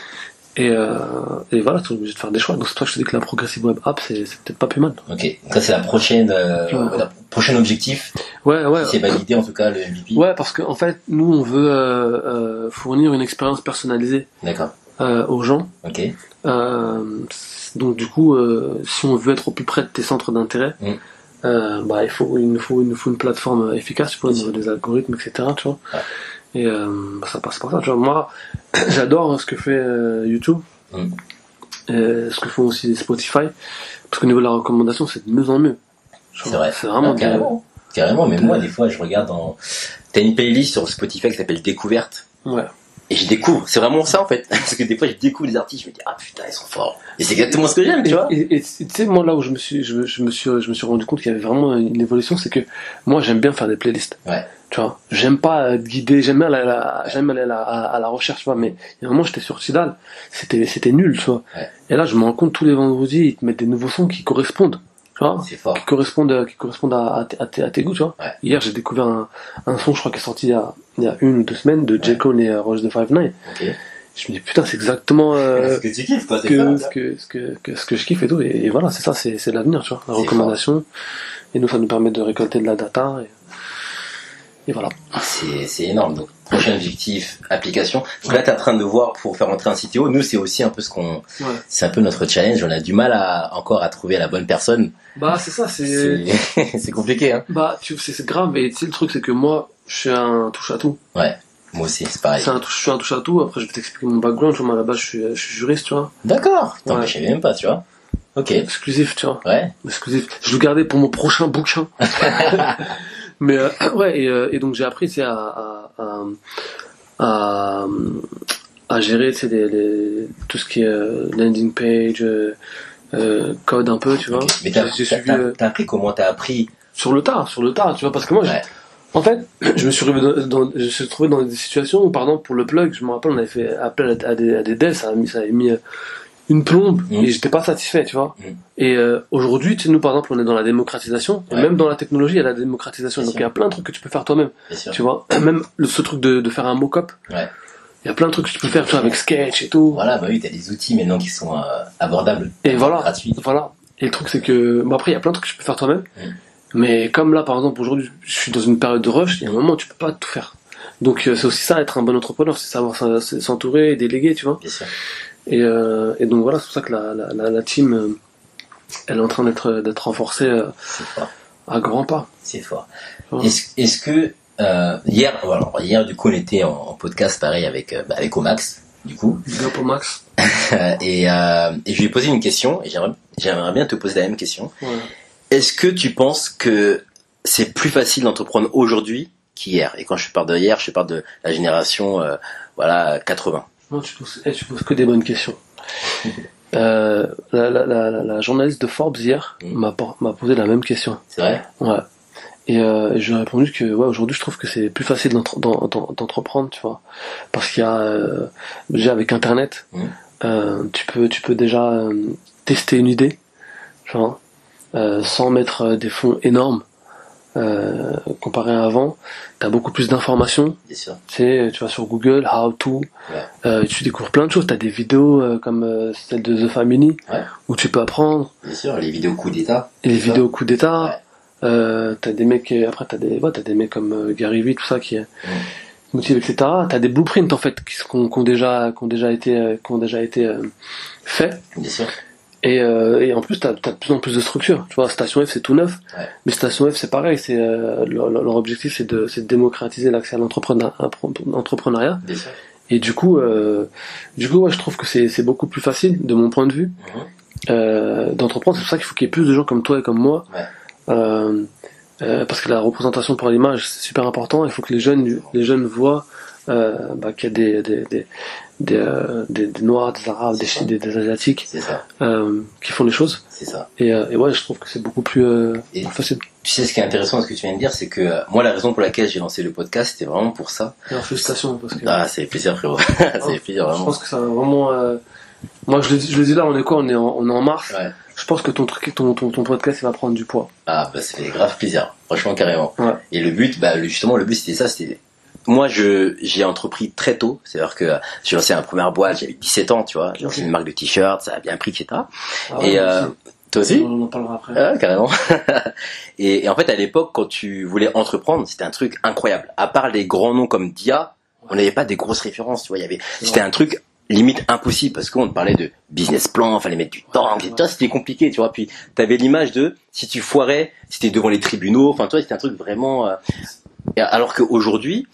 Et, euh, et voilà, tu es obligé de faire des choix. Donc c'est ça que je te dis que la progressive web app, c'est peut-être pas plus mal. Ok, ça c'est la prochaine, euh, Ouais. la prochain objectif. Ouais, ouais. Si c'est validé en tout cas le MVP. Ouais, parce qu'en en fait, nous, on veut euh, euh, fournir une expérience personnalisée D'accord. euh, aux gens. Ok. Euh, donc du coup, euh, si on veut être au plus près de tes centres d'intérêt, Mm. euh, bah il faut il nous faut il nous faut une plateforme efficace, tu vois, des algorithmes, etc. Tu vois. Ouais. Et euh, bah, ça passe par ça. Tu vois, moi, j'adore ce que fait euh, YouTube, Mm. et ce que font aussi Spotify, parce qu'au niveau de la recommandation, c'est de mieux en mieux. C'est vrai. C'est vraiment Ah, carrément. Carrément, mais moi des fois je regarde en. T'as une playlist sur Spotify qui s'appelle Découverte. Ouais. Et je découvre, c'est vraiment ça en fait. Parce que des fois je découvre des artistes, je me dis ah putain ils sont forts. Et c'est exactement ce que j'aime, tu vois. Et tu sais, moi là où je me suis, je, je me suis, je me suis rendu compte qu'il y avait vraiment une évolution, c'est que moi j'aime bien faire des playlists. Ouais. Tu vois, j'aime pas être guider, j'aime bien la, la- j'aime aller à la, à, à la recherche, tu vois. Mais il y a un moment j'étais sur Tidal, c'était, c'était nul, tu vois. Ouais. Et là je me rends compte tous les vendredis ils te mettent des nouveaux sons qui correspondent, vois. C'est fort. qui correspondent qui correspondent à, à, tes- à tes, à tes goûts tu vois Ouais. hier j'ai découvert un, un son je crois qui est sorti il y a, il y a une ou deux semaines de J. Cole et euh, Roche de Five Nine je me dis putain c'est exactement euh, ce que tu kiffes ce que, ça. ce que ce que que- ce que je kiffe et tout et, et voilà c'est ça c'est c'est l'avenir tu vois la recommandation et nous ça nous permet de récolter de la data et, et voilà C'est c'est énorme. Donc prochain objectif, application. Donc là t'es en train de voir pour faire entrer un CTO. Nous c'est aussi un peu ce qu'on, ouais. c'est un peu notre challenge. On a du mal à encore à trouver la bonne personne. bah c'est ça c'est C'est compliqué hein. bah tu c'est c'est grave et tu sais le truc c'est que moi je suis un touche à tout Ouais. Moi aussi c'est pareil. c'est un touche je suis un touche à tout après je vais t'expliquer mon background tu vois là-bas je suis je suis juriste tu vois D'accord. Attends, Ouais. même pas, tu vois. Ok. exclusif tu vois Ouais. exclusif. Je le gardais pour mon prochain bouquin. Mais euh, ouais, et, euh, et donc j'ai appris à, à, à, à, à gérer les, les, tout ce qui est euh, landing page, euh, code un peu, tu vois. Mais t'as t'as- suivi t'as- t'as appris comment t'as appris sur le tas, sur le tas, tu vois, parce que moi, Ouais. en fait, je me suis retrouvé dans, dans- je me suis dans des situations où, par exemple, pour le plug, je me rappelle, on avait fait appel à, à des, à des devs, ça a mis, ça avait mis une plombe, Mhm. et j'étais pas satisfait, tu vois. Mhm. Et euh, aujourd'hui, tu sais, nous, par exemple, on est dans la démocratisation, et même dans la technologie, il y a la démocratisation, donc il y a plein de trucs que tu peux faire toi-même, tu vois. Même le, ce truc de, de faire un mock-up, Ouais. il y a plein de trucs que tu peux faire, tu vois, avec Sketch et tout. Voilà, bah oui, t'as des outils maintenant qui sont euh, abordables. Et voilà. Gratuits. Voilà. Et le truc, c'est que, bon, après, il y a plein de trucs que tu peux faire toi-même. Mm. Mais comme là, par exemple, aujourd'hui, je suis dans une période de rush, il y a un moment où tu peux pas tout faire. Donc, euh, c'est aussi ça, être un bon entrepreneur, c'est savoir s'entourer et déléguer, tu vois. Bien sûr. Et, euh, et donc, voilà, c'est pour ça que la, la, la, la team, euh, elle est en train d'être, d'être renforcée euh, à grands pas. C'est fort. Ouais. Est-ce est-ce que euh, hier, voilà, hier du coup on était en, en podcast pareil avec euh, bah, avec Omax du coup Bien pour Max. et, euh, et je lui ai posé une question et j'aimerais j'aimerais bien te poser la même question. Ouais. Est-ce que tu penses que c'est plus facile d'entreprendre aujourd'hui qu'hier? Et quand je parle de hier, je parle de la génération euh, voilà 80. Non, tu poses, eh, tu poses que des bonnes questions. Euh, la, la, la, la- la journaliste de Forbes hier m'a posé la même question. C'est vrai? Ouais. Et euh, je lui ai répondu que ouais, aujourd'hui je trouve que c'est plus facile d'entre- d'en- d'en- d'entreprendre, tu vois, parce qu'il y a euh, déjà avec Internet, euh, tu peux tu peux déjà euh, tester une idée, tu vois, euh, sans mettre des fonds énormes. Euh, comparé à avant, t'as beaucoup plus d'informations. Tu sais, tu vas sur Google, how to, Ouais. euh, tu découvres plein de choses. T'as des vidéos euh, comme celle de The Family Ouais. où tu peux apprendre Bien sûr. Les vidéos coup d'état. les vidéos coup d'état. Ouais. T'as des mecs, après t'as des, ouais, t'as des mecs comme Gary Vee, tout ça qui motive, etc. T'as des blueprints en fait qui qui ont, qui ont déjà, qui ont déjà été, qui ont déjà été faits. Bien sûr. Et, euh, et en plus t'as, t'as de plus en plus de structures. Tu vois, Station F c'est tout neuf, Ouais. mais Station F c'est pareil. C'est euh, leur, objectif c'est de, de démocratiser l'accès à l'entrepreneur- l'entrepreneuriat. Et du coup, euh, du coup, ouais, je trouve que c'est, beaucoup plus facile de mon point de vue euh, d'entreprendre. C'est pour ça qu'il faut qu'il y ait plus de gens comme toi et comme moi. Ouais. Euh, euh, parce que la représentation pour l'image, c'est super important. Il faut que les jeunes, les jeunes voient euh, bah, qu'il y a des, des, des, des, euh, des- des Noirs, des Arabes, des, des, des Asiatiques euh, qui font les choses. C'est ça. Et, euh, et ouais, je trouve que c'est beaucoup plus, euh, Et- facile. Tu sais ce qui est intéressant dans ce que tu viens de dire, c'est que moi la raison pour laquelle j'ai lancé le podcast, c'était vraiment pour ça. Alors félicitations parce que Ah, c'est plaisir frérot. c'est plaisir je vraiment. pense que ça va vraiment. moi, je le, dis- je le dis là, on est quoi On est en, on est en mars. Ouais. Je pense que ton truc, ton, ton, ton podcast, il va prendre du poids. Ah, bah ça fait grave plaisir. Franchement, carrément. Ouais. Et le but, bah le- justement, le but c'était ça, c'était moi je j'ai entrepris très tôt, c'est-à-dire que j'ai lancé ma première boîte, j'avais 17 ans, tu vois, j'ai lancé une marque de t-shirts, ça a bien pris, etc. Ah Et, ouais, euh. Toi aussi On en parlera après. Ah, carrément. et, et en fait, à l'époque, quand tu voulais entreprendre, c'était un truc incroyable. À part les grands noms comme Dia, on n'avait pas des grosses références, tu vois. Il y avait, c'était un truc limite impossible parce qu'on te parlait de business plan, fallait mettre du temps, Ouais, toi, c'était compliqué, tu vois. Puis, t'avais l'image de si tu foirais, c'était devant les tribunaux. Enfin, toi, c'était un truc vraiment. euh, alors qu'aujourd'hui,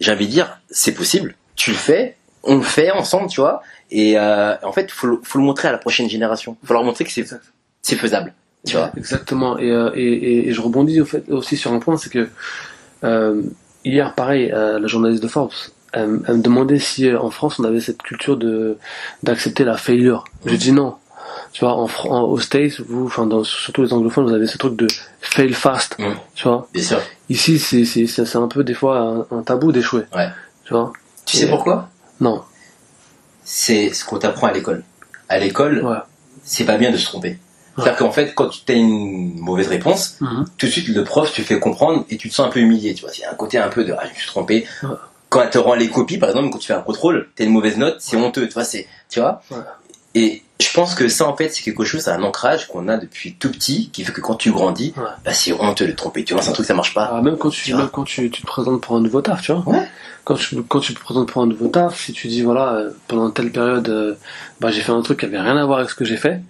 j'ai envie de dire, c'est possible. Tu le fais, on le fait ensemble, tu vois. Et euh, en fait, faut, le- faut le montrer à la prochaine génération. Faut leur montrer que c'est c'est faisable, tu vois. Exactement. Et, euh, et, et, et je rebondis au fait, aussi sur un point, c'est que euh, hier, pareil, euh, la journaliste de Forbes, elle, elle me demandait si euh, en France on avait cette culture de d'accepter la failure. J'ai dit non. Tu vois, en, en- aux States, vous, enfin, surtout les anglophones, vous avez ce truc de fail fast. Tu vois. Bien sûr. Ici, c'est c'est c'est un peu des fois un, un tabou d'échouer. Ouais. Tu vois. Tu sais pourquoi? Non. C'est ce qu'on t'apprend à l'école. À l'école, Ouais. c'est pas bien de se tromper. C'est-à-dire qu'en fait, quand tu as une mauvaise réponse, Mhm. tout de suite le prof tu fais comprendre et tu te sens un peu humilié. Tu vois, c'est un côté un peu de ah, je me suis trompé. Ouais. Quand elle te rend les copies, par exemple, quand tu fais un contrôle, t'as une mauvaise note, c'est honteux. Tu vois, c'est, tu vois. Ouais. Et je pense que ça, en fait, c'est quelque chose, c'est un ancrage qu'on a depuis tout petit, qui fait que quand tu grandis, Ouais. bah, c'est honteux de tromper. Tu lances un truc, ça marche pas. Ah, même quand tu, même quand tu, tu te présentes pour un nouveau taf, tu vois. Ouais. Quand tu, quand tu te présentes pour un nouveau taf, si tu dis voilà, euh, pendant telle période, euh, bah, j'ai fait un truc qui avait rien à voir avec ce que j'ai fait.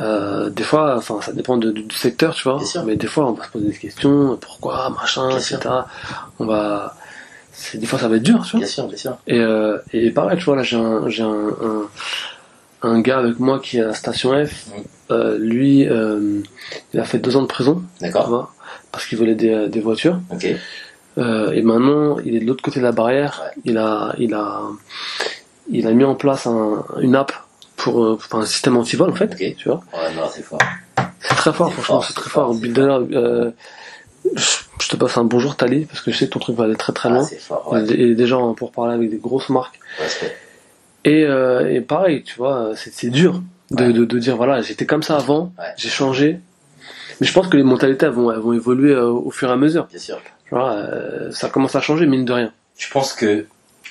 Euh, des fois, enfin, ça dépend de- du, du secteur, tu vois. Mais des fois, on va se poser des questions, pourquoi, machin, Bien etc. sûr. On va, des fois, ça va être dur, tu vois. Bien sûr, bien sûr. Et, euh, et pareil, tu vois, là, j'ai un, j'ai un, un, un gars avec moi qui est à la station F. Mm. Euh, lui, euh, il a fait deux ans de prison, D'accord. parce qu'il volait des, des voitures. Euh, et maintenant, il est de l'autre côté de la barrière. Ouais. Il a, il a, il a mis en place un, une app pour, euh, pour un système anti-vol en fait. Tu vois, Ouais, non, c'est fort. c'est très fort, franchement, c'est très fort, D'ailleurs, euh, je, te passe un bonjour Tali parce que je sais que ton truc va aller très très Ah, loin. c'est fort. Ouais. Il déjà pour parler avec des grosses marques. Respect. Et, euh, et pareil, tu vois, c'est dur de, Ouais. de, de dire voilà, j'étais comme ça avant, Ouais. j'ai changé. Mais je pense que les mentalités elles vont, elles vont évoluer euh, au fur et à mesure. Bien sûr. Euh, ça commence à changer mine de rien. je pense que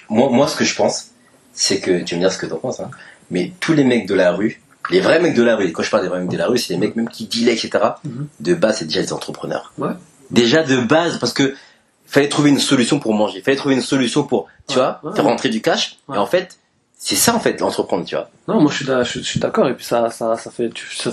moi, moi ce que je pense, c'est que tu vas me dire ce que t'en penses, hein, mais tous les mecs de la rue, les vrais mecs de la rue, quand je parle des vrais mecs de la rue, c'est les mecs même qui dealaient, etc. Mhm. De base, c'est déjà des entrepreneurs. Ouais. Déjà de base, parce que fallait trouver une solution pour manger, fallait trouver une solution pour, tu Ouais, vois, ouais. faire rentrer du cash. Et en fait, c'est ça en fait l'entreprendre, tu vois. Non, moi je suis, je, suis- je suis d'accord et puis ça, ça, ça fait, ça,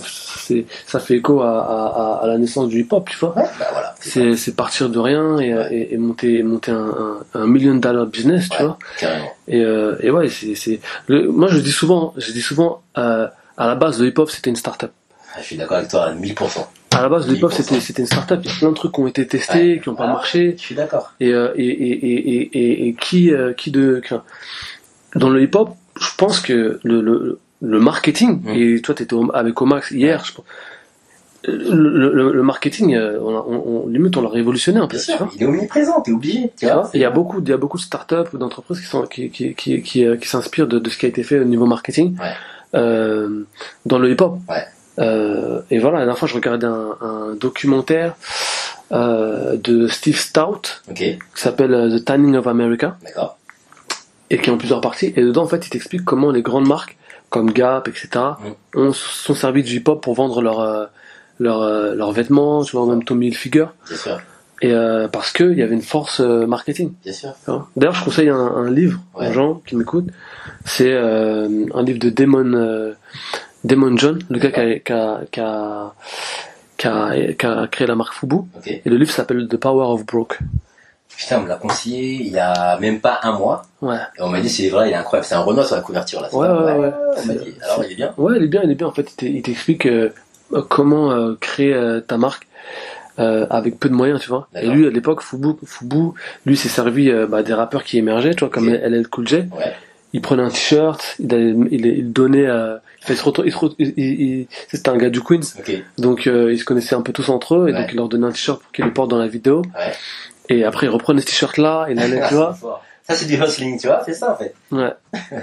ça fait écho à, à, la naissance du hip-hop, tu vois. Bah voilà. C'est, c'est partir de rien et, Ouais. et, et monter, monter un, un, un million dollar business, tu Ouais. vois. Carrément. Et, euh, et ouais, c'est, c'est, le, moi je dis souvent, je dis souvent, euh, à la base le hip-hop c'était une start-up. Ah, Je suis d'accord avec toi à 1000%. À la base le hip-hop 10%. c'était, c'était une start-up. Il y a plein de trucs qui ont été testés, qui n'ont pas Voilà. marché. Je suis d'accord. Et, euh, et, et, et, qui, qui de, dans le hip-hop, je pense que le, le, le marketing, Mm. et toi t'étais au- avec Omax hier, je pense, le, le, le marketing, euh, on, a- on, on- limite on l'a révolutionné un peu, Bien tu vois. sûr. Il est omniprésent, t'es obligé, tu Tu vois. Il y a beaucoup, il y a beaucoup de startups ou d'entreprises qui sont qui qui qui qui, euh, qui s'inspirent de, de ce qui a été fait au niveau marketing Ouais. euh, dans le hip-hop. Ouais. Euh, et voilà, la dernière fois je regardais un, un documentaire euh, de Steve Stout qui s'appelle euh, The Tanning of America d'accord. Et qui est en plusieurs parties. Et dedans, en fait, il t'explique comment les grandes marques comme Gap, etc., Mm. ont, sont servis du hip-hop pour vendre leurs euh, leurs euh, vêtements, tu vois, même Tommy Hilfiger. Sûr, Et euh, parce que il y avait une force euh, marketing. bien sûr. D'ailleurs, je conseille un, un livre Ouais. aux gens qui m'écoutent. C'est euh, un livre de Damon Damon John, le gars qui a, qui a, qui a, qui a, créé la marque Fubu. Et le livre s'appelle The Power of Broke. Putain, on me l'a conseillé il y a même pas un mois. Ouais. Et on m'a dit, c'est vrai, il est incroyable. C'est un Renoir sur la couverture, là. Ouais, ouais, ouais. On m'a dit. Alors, il est bien. Ouais, il est bien, il est bien. En fait, il t'e- il t'explique euh, comment euh, créer euh, ta marque avec peu de moyens, tu vois. Et lui, à l'époque, Fubu, Fubu, lui, s'est servi bah, des rappeurs qui émergeaient, tu vois, comme. LL Cool J. Ouais. Il prenait un t-shirt, il, il, il donnait, il, il, se retrouve- il, il- il- c'était un gars du Queens, Ok. donc ils se connaissaient un peu tous entre eux, et donc il leur donnait un t-shirt pour qu'ils le portent dans la vidéo. Et après, il reprenait ce t-shirt-là, il allait, tu vois. Ça, c'est du hustling, tu vois. C'est ça, en fait. Ouais.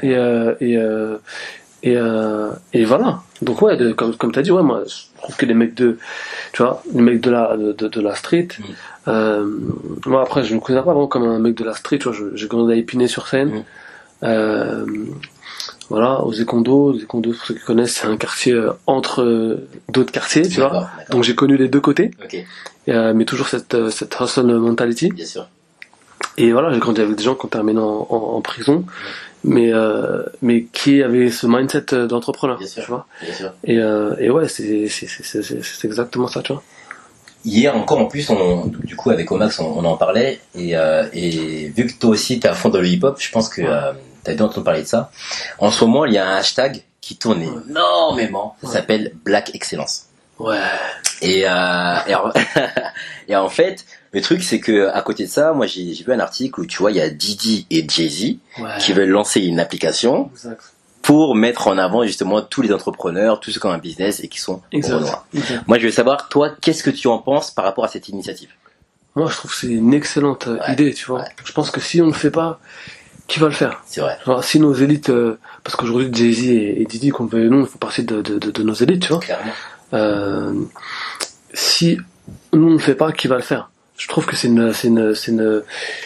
Et euh, et euh, et euh, et voilà. Donc ouais, de- comme comme t'as dit, ouais, moi je trouve que les mecs de, tu vois, les mecs de la de, de, de la street. Mm. Moi après, je me considère pas vraiment comme un mec de la street. Tu vois, j'ai grandi à Épinay sur scène. Mm. Voilà, aux Écondos. Écondos, pour ceux qui connaissent, c'est un quartier euh, entre euh, d'autres quartiers, tu vois. Donc j'ai connu les deux côtés, euh, mais toujours cette cette hustle mentality. bien sûr. Et voilà, j'ai grandi avec des gens qui ont terminé en, en, en prison, mais euh, mais qui avaient ce mindset d'entrepreneur, tu sûr. vois. Bien sûr. Et euh, et ouais, c'est exactement ça, tu vois. Hier encore, en plus, on, du coup, avec Omax, on, on en parlait. Et, et vu que toi aussi, t'es à fond dans le hip-hop, je pense que t'as dû entendre parler de ça. En ce moment, il y a un hashtag qui tourne énormément. Ça Ouais. s'appelle Black Excellence. Ouais. Et, euh, et, en, et en fait, le truc, c'est que à côté de ça, moi, j'ai vu un article où tu vois, il y a Didi et Jay-Z Ouais. qui veulent lancer une application Exact. pour mettre en avant justement tous les entrepreneurs, tous ceux qui ont un business et qui sont renois. Exact. Moi, je veux savoir, toi, qu'est-ce que tu en penses par rapport à cette initiative? Moi, je trouve que c'est une excellente euh, Ouais. idée, tu vois. Je pense que si on le fait pas, qui va le faire C'est vrai. Genre, si nos élites, euh, parce qu'aujourd'hui Jay-Z et, et Didi, qu'on veuille ou non, ils font partie de, de, de, de nos élites, tu vois. Clairement. Euh, si nous on le fait pas, qui va le faire? Je trouve que c'est une, c'est une, c'est une,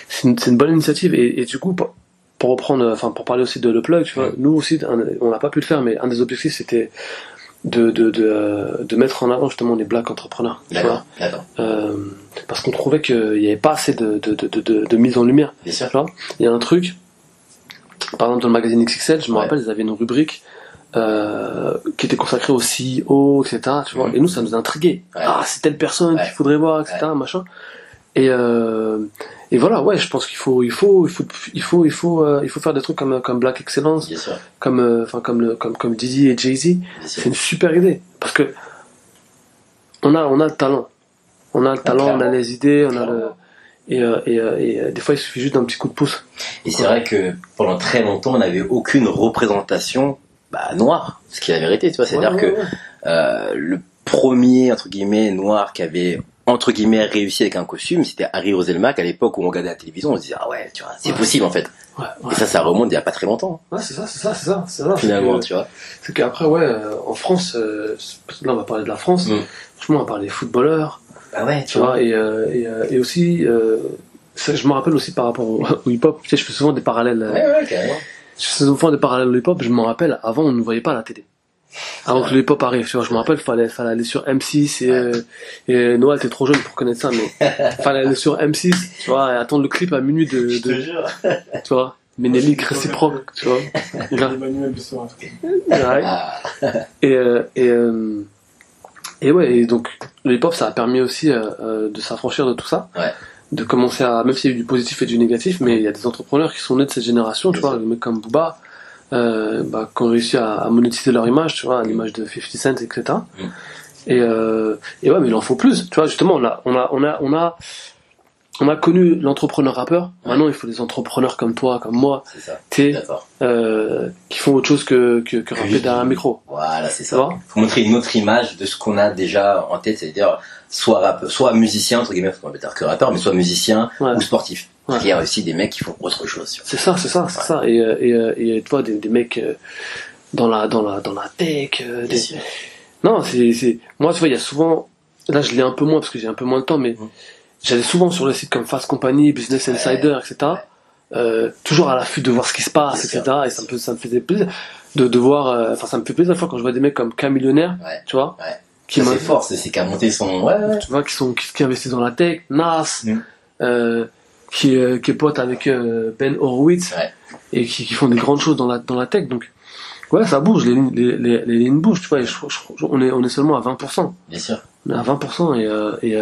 c'est une, c'est une bonne initiative. Et, et du coup, pour, pour reprendre, enfin pour parler aussi de le plug, tu vois, Mm. nous aussi, un- on n'a pas pu le faire, mais un des objectifs c'était de, de, de, euh, de mettre en avant justement les black entrepreneurs, tu vois. D'accord. D'accord. Euh, parce qu'on trouvait qu'il n'y avait pas assez de, de, mise en lumière. Bien sûr. Il y a un truc, par exemple dans le magazine XXL, je me Ouais. rappelle, ils avaient une rubrique euh, qui était consacrée au CEO, etc. Tu vois, Mhm. et nous ça nous intriguait. Ouais. Ah, c'est telle personne Ouais. qu'il faudrait voir, etc. Machin. Et euh, et voilà, ouais, je pense qu'il faut, il faut, il faut, il faut, il faut, euh, il faut faire des trucs comme comme Black Excellence, comme, euh, enfin comme le, comme comme Didi et Jay Z. C'est une super idée parce que on a, on a le talent, on a le talent, on a les idées, on a le. Et, euh, et, euh, et euh, des fois il suffit juste d'un petit coup de pouce. Et c'est vrai que pendant très longtemps, on n'avait aucune représentation bah, noire, ce qui est la vérité, tu vois. C'est-à-dire Ouais, que ouais, euh, le premier entre guillemets noir qui avait entre guillemets réussi avec un costume, c'était Harry Roselmack à l'époque où on regardait la télévision, on se disait ah ouais, tu vois, c'est possible en fait. Et ça, ça remonte il y a pas très longtemps Ouais, c'est ça, c'est ça, c'est ça, ça. finalement, tu vois. C'est qu'après, ouais, euh, en France, euh, là on va parler de la France, Mm. franchement on va parler des footballeurs, Bah ouais, tu vois, et, euh, et, euh, et aussi, euh, je me rappelle aussi par rapport au, au hip-hop, tu sais, je fais souvent des parallèles, Ouais, ouais, carrément. je fais souvent des parallèles au hip-hop, je me rappelle, avant on ne voyait pas à la télé. Avant que le hip-hop arrive, tu vois, je me rappelle, fallait, fallait aller sur M6 et, Ouais. euh, et Noël, t'es trop jeune pour connaître ça, mais fallait aller sur M6, tu vois, et attendre le clip à minuit de, Je te de jure. tu vois, Ménélique réciproque, tu vois. Grave. Ah, Et, et, euh, et ouais, et donc le hip-hop, ça a permis aussi euh, euh, de s'affranchir de tout ça. Ouais. De commencer à, même s'il y a eu du positif et du négatif, mais il y a des entrepreneurs qui sont nés de cette génération, tu vois, des mecs comme Booba, euh, bah, qui ont réussi à, à monétiser leur image, tu vois, à l'image de 50 Cent, etc. Mm. Et, euh, et ouais, mais il en faut plus, tu vois, justement, on a, on a, on a, on a, on a connu l'entrepreneur rappeur. Maintenant, il faut des entrepreneurs comme toi, comme moi, t'es, euh, qui font autre chose que, que, que rapper derrière un micro. Voilà, c'est ça. vois? Faut montrer une autre image de ce qu'on a déjà en tête, c'est-à-dire soit rappeur, soit musicien entre guillemets, parce qu'on dire que rappeur, mais soit musicien Ouais. ou sportif. Ouais. Il y a aussi des mecs qui font autre chose. C'est ça, c'est ça, c'est Ouais. ça. Et, euh, et, euh, et tu vois, des, des mecs dans la, dans la, dans la tech. des-. Non, c'est, moi, tu vois, il y a souvent, là, je l'ai un peu moins parce que j'ai un peu moins de temps, mais Mhm. J'allais souvent sur le site comme Fast Company, Business. Insider, etc. Euh, toujours à l'affût de voir ce qui se passe, etc. et ça me, ça me faisait plaisir de, de voir, euh, enfin, ça me fait plaisir des fois quand je vois des mecs comme Camillionnaire, Ouais. tu vois, Ouais. qui c'est fort, c'est qu'à monter son. Ouais, ouais. tu vois, qui sont, qui, qui investissent dans la tech, Nas, Mhm. euh, qui, qui est pote avec Ben Horowitz, et qui, qui font des grandes choses dans la, dans la tech. Donc, ouais, ça bouge, les, lignes- les, les, les lignes bougent, tu vois, et je, je- je- on, est, on est seulement à 20%. Bien sûr. On est à 20%, et, et,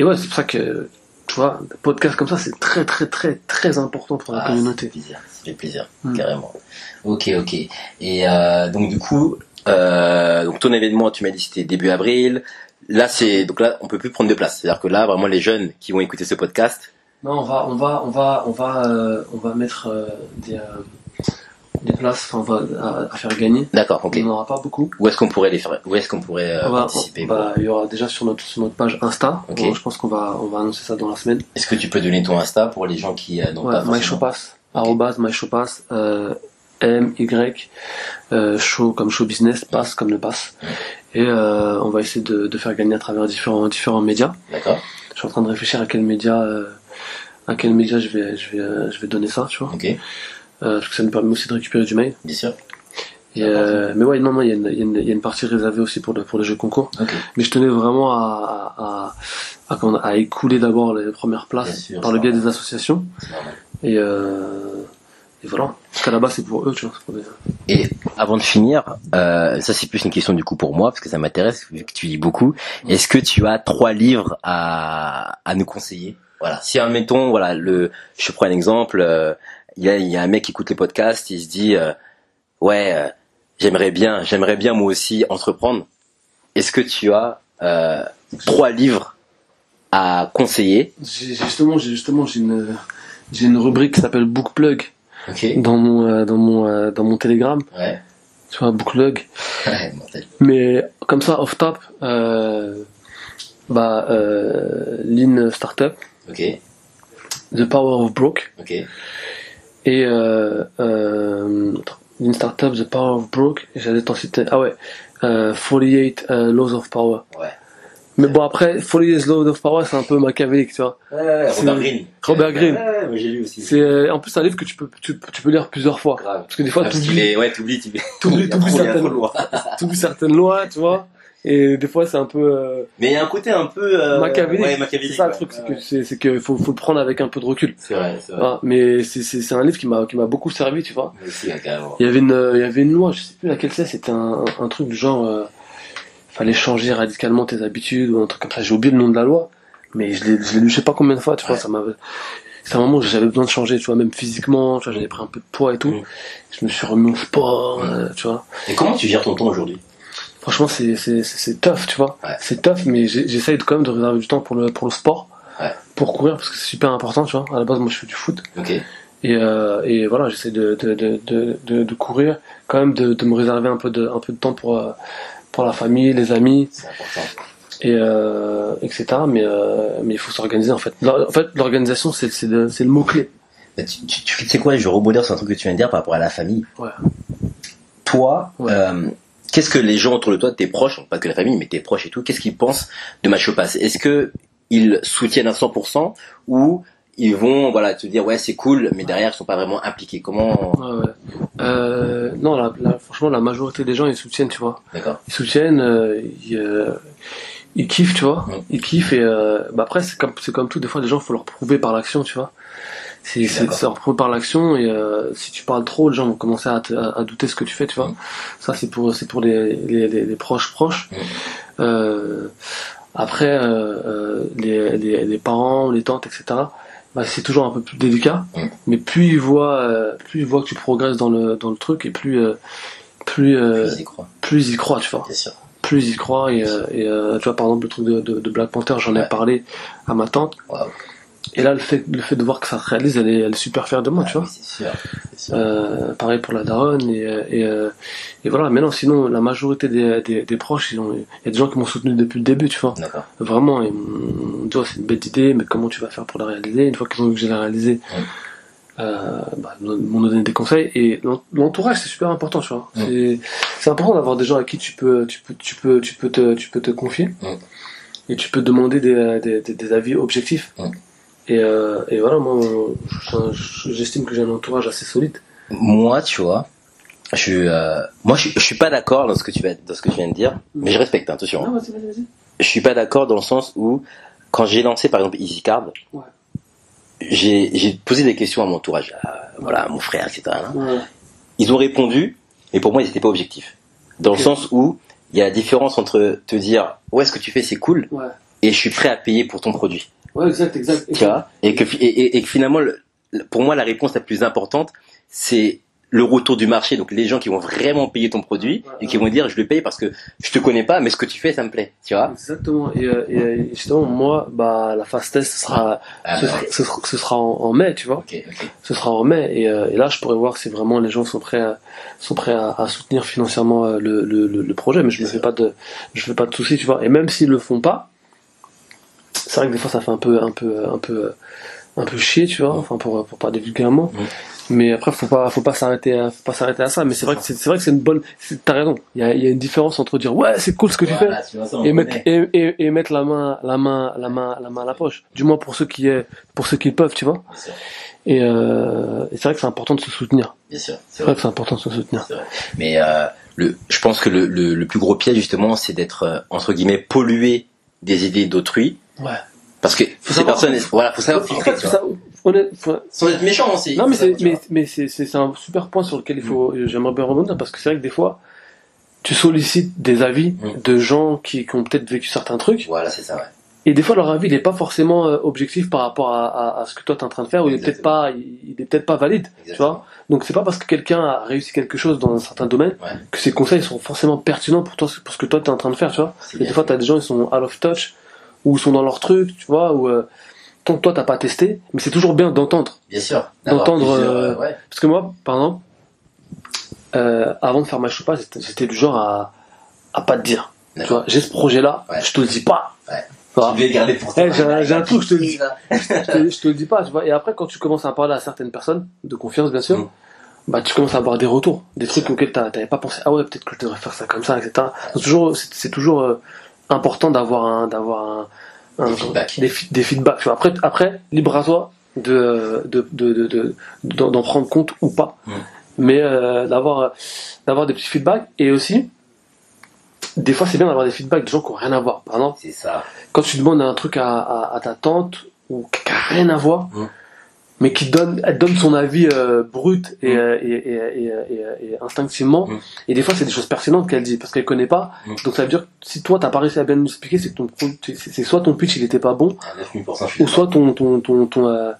et ouais, c'est pour ça que, tu vois, des podcasts comme ça, c'est très, très, très, très important pour la Ah, ça fait communauté. plaisir, ça fait plaisir, Mm. carrément. Ok, ok. Et euh, donc du coup, euh, donc ton événement, tu m'as dit c'était début avril. Là, c'est donc là, on peut plus prendre de place. C'est-à-dire que là, vraiment, les jeunes qui vont écouter ce podcast, Non, on va, on va, on va, on va, euh, on va mettre euh, des, euh, des places, enfin, on va à, à faire gagner. d'accord, ok. Il n'y en aura pas beaucoup. Où est-ce qu'on pourrait les faire Où est-ce qu'on pourrait euh, On va- participer on va- il y aura déjà sur notre, sur notre page Insta. Ok. Bon, je pense qu'on va, on va annoncer ça dans la semaine. Est-ce que tu peux donner ton Insta pour les gens qui euh, n'ont Ouais, pas myshowpass, arrobase myshowpass, euh, M, Y, euh, show comme show business, pass comme le pass. Et euh, on va essayer de, de faire gagner à travers différents, différents médias. D'accord. Je suis en train de réfléchir à quel média, euh, à quel média je vais, je vais, euh, je vais donner ça, tu vois. Ok. Euh, parce que ça nous permet aussi de récupérer du mail. Bien sûr. Et, euh, mais ouais, non, non, il y, a une- il y, y a une partie réservée aussi pour, le, pour les jeux concours. Ok. Mais je tenais vraiment à, à, à, à, écouler d'abord les premières places sûr, par le biais normal. des associations. Et, euh, et voilà. Parce qu'à la base, c'est pour eux, tu vois. c'est pour les- Et avant de finir, euh, ça c'est plus une question du coup pour moi parce que ça m'intéresse vu que tu lis beaucoup. Est-ce que tu as trois livres à, à nous conseiller? Voilà. Si admettons, voilà, le, je prends un exemple. Il y, a, y a un mec qui écoute les podcasts, il se dit, euh, ouais, euh, j'aimerais bien, j'aimerais bien moi aussi entreprendre. est-ce que tu as euh, trois livres à conseiller? J'ai justement, j'ai justement, j'ai une, j'ai une rubrique qui s'appelle Book Plug Ok. dans mon, euh, dans mon, euh, dans mon Telegram. Ouais. Tu vois, Book Plug. Ouais. Mais comme ça, off top, euh, bah, euh, Lean Startup, Ok. The Power of Broke Ok. Et euh, euh, Lean Startup, The Power of Broke. J'allais t'en citer. Ah ouais, euh, 48 euh, Laws of Power. Ouais. Mais bon après, 48 Laws of Power, c'est un peu machiavélique, tu vois. Ouais, Robert Greene. Robert Greene. Ouais, moi j'ai lu aussi. C'est euh, en plus un livre que tu peux tu, tu peux lire plusieurs fois. grave. Parce que des fois, t'oublies est- ouais, trop- il y a certaines- lois. t'oublies certaines lois, tu vois. Et des fois, c'est un peu euh, Mais il y a un côté un peu euh, machiavélique. Ouais, c'est ça le ouais. truc, c'est que c'est c'est que faut faut le prendre avec un peu de recul. C'est vrai, c'est vrai. Ah, mais c'est c'est c'est un livre qui m'a qui m'a beaucoup servi, tu vois. Aussi, carrément. Il y avait une euh, il y avait une loi, je sais plus laquelle c'est, c'était un, un truc du genre euh, fallait changer radicalement tes habitudes ou un truc comme ça. J'ai oublié le nom de la loi, mais je l'ai je l'ai lu je sais pas combien de fois, tu vois, Ouais. ça m'avait c'est un moment où j'avais besoin de changer, tu vois, même physiquement, tu vois, j'avais pris un peu de poids et tout. Mm. Je me suis remis au sport, euh, tu vois. Et comment tu gères ton temps aujourd'hui? Franchement, c'est c'est tough, tu vois. Ouais. C'est tough, mais j'essaye de- quand même de réserver du temps pour le pour le sport, Ouais. pour courir parce que c'est super important, tu vois. À la base, moi, je fais du foot Ok. et euh, et voilà, j'essaie de de, de de courir, quand même de de me réserver un peu de un peu de temps pour euh, pour la famille, les amis C'est important. et euh, etc. Mais euh, mais il faut s'organiser en fait. En fait, l'organisation, c'est c'est le, c'est le mot clé. Tu, tu, tu sais quoi, je vais rebondir sur un truc que tu viens de dire par rapport à la famille. Ouais. Toi, Ouais. Qu'est-ce que les gens autour de toi, tes proches, pas que la famille, mais tes proches et tout, qu'est-ce qu'ils pensent de Match Pass? Est-ce que ils soutiennent à 100% ou ils vont voilà te dire ouais c'est cool, mais derrière ils sont pas vraiment impliqués? Comment Ouais, ouais. Euh, non, la, la- franchement, la majorité des gens ils soutiennent, tu vois. D'accord. ils soutiennent, euh, ils, euh, ils kiffent, tu vois. Ouais. Ils kiffent et euh, bah après c'est comme c'est comme tout, des fois les gens faut leur prouver par l'action, tu vois. C'est c'est prouver par l'action et euh, si tu parles trop, les gens vont commencer à, te- à, à douter ce que tu fais, tu vois. Mm. Ça c'est pour c'est pour les, les, les, les proches proches. Mm. Euh, après euh, les, les les parents, les tantes, etc. Bah, c'est toujours un peu plus délicat, Mm. mais plus ils voient plus ils voient que tu progresses dans le dans le truc et plus plus Ils y croient, plus ils croient, tu vois bien sûr. plus ils croient et, et tu vois par exemple le truc de, de, de Black Panther j'en ai parlé à ma tante. Et là le fait le fait de voir que ça se réalise elle est, elle est super fière de moi tu Ah vois sûr. c'est sûr. euh, pareil pour la daronne et euh, et, euh, et voilà. Mais non sinon la majorité des, des, des proches il y a des gens qui m'ont soutenu depuis le début tu vois. Vraiment ils m'ont dit oh, c'est une belle idée mais comment tu vas faire pour la réaliser? Une fois qu'ils ont vu que j'ai la réalisé Ouais. euh, bah, ils m'ont donné des conseils. Et l'en- l'entourage c'est super important tu vois. C'est important d'avoir des gens à qui tu peux tu peux tu peux tu peux te tu peux te confier. Et tu peux demander des, des, avis objectifs. Et, euh, et voilà moi je- j'estime que j'ai un entourage assez solide Moi, tu vois, je euh, moi je, je suis pas d'accord dans ce que tu vas dans ce que tu viens de dire, mais je respecte hein, attention. non vas-y vas-y vas-y je suis pas d'accord dans le sens où quand j'ai lancé par exemple EasyCard, Ouais. j'ai posé des questions à mon entourage, à, voilà, à mon frère, etc. hein. ouais. Ils ont répondu, mais pour moi ils étaient pas objectifs. Dans le sens où il y a la différence entre te dire ouais ce que tu fais c'est cool ouais et je suis prêt à payer pour ton produit, ouais exact exact, tu vois, et que et, et- et que finalement le- pour moi la réponse la plus importante c'est le retour du marché, donc les gens qui vont vraiment payer ton produit et qui vont dire je le paye parce que je te connais pas, mais ce que tu fais ça me plaît, tu vois. Exactement. Et, euh, et euh, justement, moi, bah, la phase test, ce sera, Ah, ce, bah, sera, ce sera, ce sera en, en mai, tu vois. Ce sera en mai. Et, euh, et là, je pourrais voir si vraiment les gens sont prêts à, sont prêts à, à soutenir financièrement le, le, le, le projet. Mais je me fais pas de, je fais pas de soucis, tu vois. Et même s'ils le font pas, c'est vrai que des fois, ça fait un peu, un peu, un peu, un peu chier, tu vois. Enfin, pour, pour pas vulgairement. Mais après, faut pas, faut pas s'arrêter, à, faut pas s'arrêter à ça. Mais c'est vrai que c'est, vrai que c'est une bonne. T'as raison. Il y a, y a une différence entre dire ouais, c'est cool ce que tu fais Voilà, tu vois, ça, on et mettre et, et, et mettre la main la main la main la main à la poche du moins pour ceux qui est pour ceux qui le peuvent tu vois et, euh, et c'est vrai que c'est important de se soutenir bien sûr, c'est vrai. vrai que c'est important de se soutenir vrai. Mais euh, le, je pense que le, le, le plus gros piège justement, c'est d'être euh, entre guillemets pollué des idées d'autrui, ouais parce que ces savoir- personnes, voilà, faut savoir en filtrer. fait tu vois. ça, honnête- faut- Sans être méchant aussi. non mais c'est mais, c'est un super point sur lequel il faut j'aimerais bien rebondir parce que c'est vrai que des fois tu sollicites des avis Mm. de gens qui, qui ont peut-être vécu certains trucs Voilà, c'est ça. Ouais. et des fois leur avis n'est pas forcément euh, objectif par rapport à, à, à ce que toi tu es en train de faire ou il est peut-être pas il, est peut-être pas valide tu vois donc c'est pas parce que quelqu'un a réussi quelque chose dans un certain domaine Ouais. que ses conseils sont forcément pertinents pour toi pour ce que toi tu es en train de faire tu vois et des fois fait. tu as des gens ils sont out of touch ou sont dans leur truc tu vois ou euh, tant que toi t'as pas testé mais c'est toujours bien d'entendre Bien sûr. D'entendre, euh, euh, ouais. parce que moi, par exemple, euh, avant de faire ma choupa, j'étais du genre à, à pas te dire. Tu vois, j'ai ce projet-là, Ouais. je te le dis pas. Ouais. Tu vois, Tu garder pour toi. Eh, j'ai un- truc, je te le dis. Je, te, je te le dis pas, tu vois. Et après, quand tu commences à parler à certaines personnes, de confiance, bien sûr, Mm. bah, tu commences à avoir des retours, des trucs auxquels t'a- t'avais pas pensé. Ah ouais, peut-être que je devrais faire ça comme ça, etc. C'est toujours, c'est toujours important d'avoir un, d'avoir un, un- Des feedbacks. des, des. Après, après, libre à toi de, de, de, de, de- d'en prendre compte ou pas. Mm. Mais euh, d'avoir, d'avoir des petits feedbacks et aussi, des fois, c'est bien d'avoir des feedbacks de gens qui ont rien à voir. Par exemple, ça. quand tu demandes un truc à, à, à ta tante ou qui a rien à voir, Mm. Mais qui donne, elle donne son avis euh, brut et, Mm. euh, et, et, instinctivement, Mm. et des fois c'est des choses pertinentes qu'elle dit parce qu'elle connaît pas. Mm. Donc ça veut dire que si toi t'as pas réussi à bien nous expliquer, c'est que ton, c'est soit ton pitch il était pas bon, À 9000%, je suis ou soit ton ton ton ton, euh,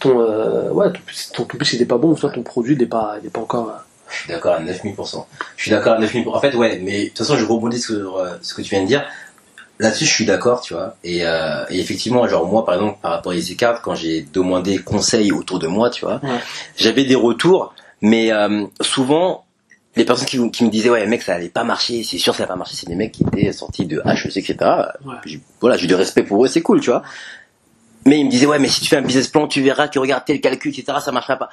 ton euh, ouais ton, pitch il est pas bon, ou soit ton produit il est pas il est pas encore. Je suis d'accord à 9000%. Je suis d'accord à 9000%. En fait, ouais, mais de toute façon, je rebondis sur ce que tu viens de dire. Là-dessus, je suis d'accord, tu vois. Et, euh, et effectivement, genre moi, par exemple, par rapport à Easy Card, quand j'ai demandé conseil autour de moi, tu vois, Ouais. j'avais des retours, mais euh, souvent, les personnes qui, qui me disaient, ouais, mec, ça allait pas marcher, c'est sûr, ça va pas marcher, c'est des mecs qui étaient sortis de HEC, etc. Ouais. Voilà, j'ai du respect pour eux, c'est cool, tu vois. Mais ils me disaient, ouais, mais si tu fais un business plan, tu verras que regarde tel calcul, etc., ça marchera pas.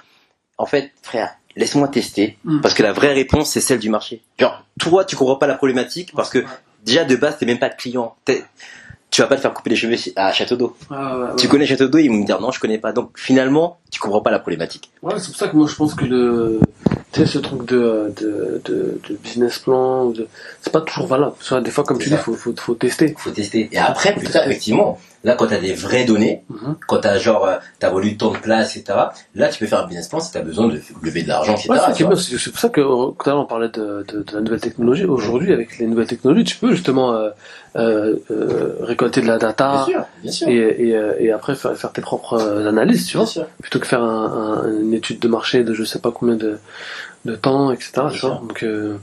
En fait, frère, laisse-moi tester, Mm. parce que la vraie réponse, c'est celle du marché. Genre, toi, tu comprends pas la problématique, parce que déjà, de base, t'es même pas client. T'es- Tu vas pas te faire couper les cheveux à Château d'eau. Ouais, ouais. Tu connais Château d'eau, ils vont me dire non, je connais pas. Donc, finalement, tu comprends pas la problématique. Ouais, c'est pour ça que moi je pense que le, tu sais, ce truc de, de, de, de business plan, de- c'est pas toujours valable. Des fois, comme tu dis, faut, faut, faut tester. Faut tester. Et après, plus tard, effectivement, là, quand t'as des vraies données, Mhm. quand t'as genre, euh, t'as voulu tant de place, etc., là, tu peux faire un business plan si t'as besoin de lever de l'argent, etc. Ouais, c'est tu pour ça que euh, tout à l'heure on parlait de, de, de la nouvelle technologie. Aujourd'hui, avec les nouvelles technologies, tu peux justement euh, euh, euh, récolter de la data Bien sûr, bien sûr. et, et, et après faire, faire tes propres analyses, tu Bien vois, sûr. plutôt que faire un, un- une étude de marché de je sais pas combien de, de temps, etc. Tu vois. Donc euh,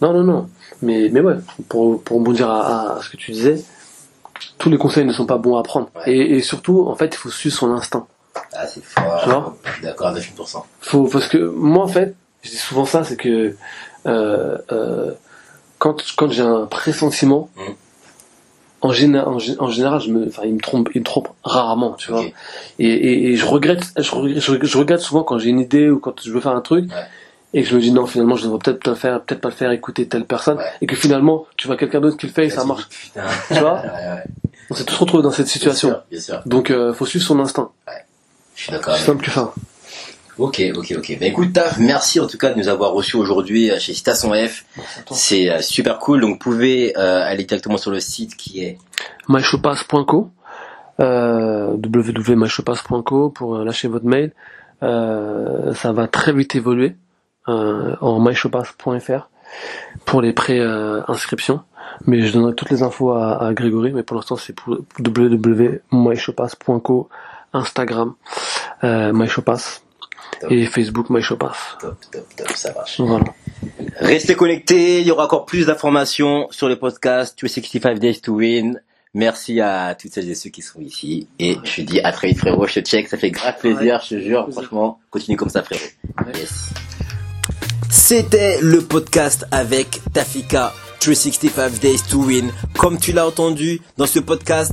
non, non, non. Mais mais ouais, pour pour rebondir à, à ce que tu disais, tous les conseils ne sont pas bons à prendre. Ouais. Et, et surtout, en fait, il faut suivre son instinct. Ah, c'est fort. D'accord à 9%. faut parce que moi en fait je dis souvent ça c'est que euh, euh, quand quand j'ai un pressentiment Mhm. en, géné- en, gé- en général je me enfin il me trompe il me trompe rarement tu vois et, et, et je regrette je regrette, je regrette- je regrette souvent quand j'ai une idée ou quand je veux faire un truc Ouais. et que je me dis non finalement je devrais peut-être pas le faire peut-être pas le faire écouter telle personne Ouais. et que finalement tu vois quelqu'un d'autre qui le fait et ça marche tu vois Ouais, ouais. On s'est tous retrouvés dans cette situation Bien sûr, bien sûr. donc euh, faut suivre son instinct Je suis d'accord. c'est simple que ça Ok, ok, ok. Ben écoute, Taf, merci en tout cas de nous avoir reçus aujourd'hui euh, chez Station F. C'est euh, super cool. Donc, vous pouvez euh, aller directement sur le site qui est myshowpass.co euh, www.myshowpass.co pour euh, lâcher votre mail. Euh, ça va très vite évoluer euh, en myshowpass.fr pour les pré-inscriptions. mais je donnerai toutes les infos à, à Grégory, mais pour l'instant c'est pour www.myshowpass.co, Instagram, euh, et Facebook myshowpass. top, top, top, ça marche. Voilà. Restez connectés, il y aura encore plus d'informations sur le podcast 365 Days to Win. Merci à toutes celles et ceux qui sont ici. Et je te dis à très vite frérot, je te check, ça fait grave plaisir, je te jure, Plaisir. franchement, continue comme ça frérot. Ouais. Yes. C'était le podcast avec Tafika 365 Days to Win. Comme tu l'as entendu dans ce podcast,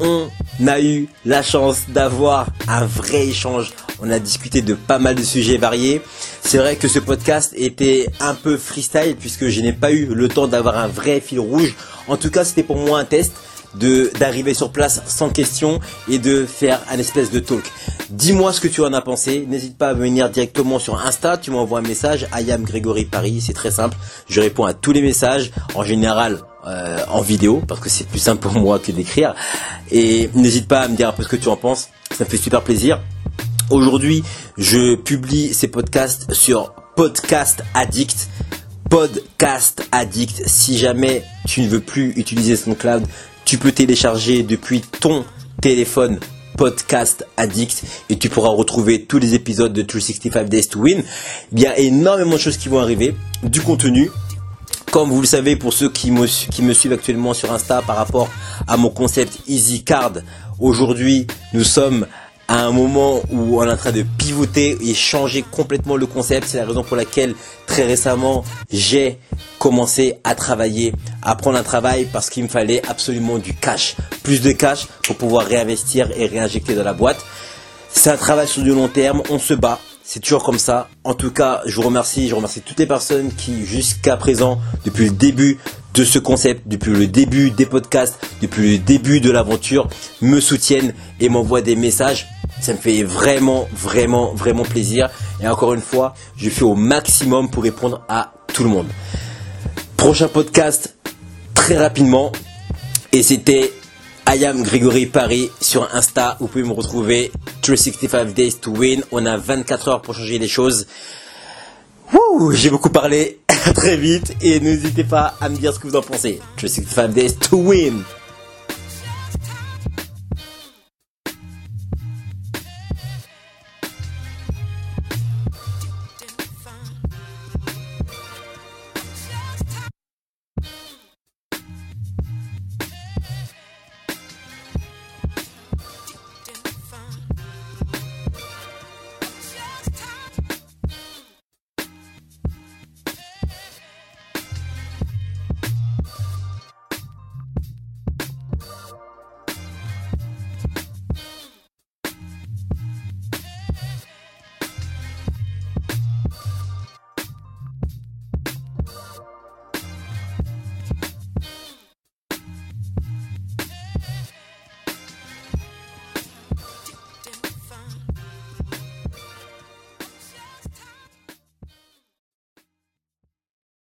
on a eu la chance d'avoir un vrai échange. On a discuté de pas mal de sujets variés. C'est vrai que ce podcast était un peu freestyle puisque je n'ai pas eu le temps d'avoir un vrai fil rouge. En tout cas, c'était pour moi un test d'arriver sur place sans question et de faire un espèce de talk. Dis-moi ce que tu en as pensé. N'hésite pas à venir directement sur Insta. Tu m'envoies un message. I am Grégory Paris. C'est très simple. Je réponds à tous les messages. En général, euh, en vidéo parce que c'est plus simple pour moi que d'écrire. Et n'hésite pas à me dire un peu ce que tu en penses. Ça me fait super plaisir. Aujourd'hui, je publie ces podcasts sur Podcast Addict. Podcast Addict. Si jamais tu ne veux plus utiliser SoundCloud, tu peux télécharger depuis ton téléphone podcast addict et tu pourras retrouver tous les épisodes de 365 Days to Win. Il y a énormément de choses qui vont arriver, du contenu. Comme vous le savez, pour ceux qui me, qui me suivent actuellement sur Insta par rapport à mon concept Easy Card, aujourd'hui nous sommes à un moment où on est en train de pivoter et changer complètement le concept. C'est la raison pour laquelle très récemment j'ai commencé à travailler, à prendre un travail parce qu'il me fallait absolument du cash, plus de cash pour pouvoir réinvestir et réinjecter dans la boîte. C'est un travail sur du long terme, on se bat, c'est toujours comme ça. En tout cas, je vous remercie, je remercie toutes les personnes qui jusqu'à présent, depuis le début de ce concept, depuis le début des podcasts, depuis le début de l'aventure, me soutiennent et m'envoient des messages. Ça me fait vraiment, vraiment, vraiment plaisir. Et encore une fois, je fais au maximum pour répondre à tout le monde. Prochain podcast très rapidement. Et c'était I am Grégory Paris sur Insta. Vous pouvez me retrouver 365 Days to Win. On a 24 heures pour changer les choses. J'ai beaucoup parlé. Très vite. Et n'hésitez pas à me dire ce que vous en pensez. 365 Days to Win.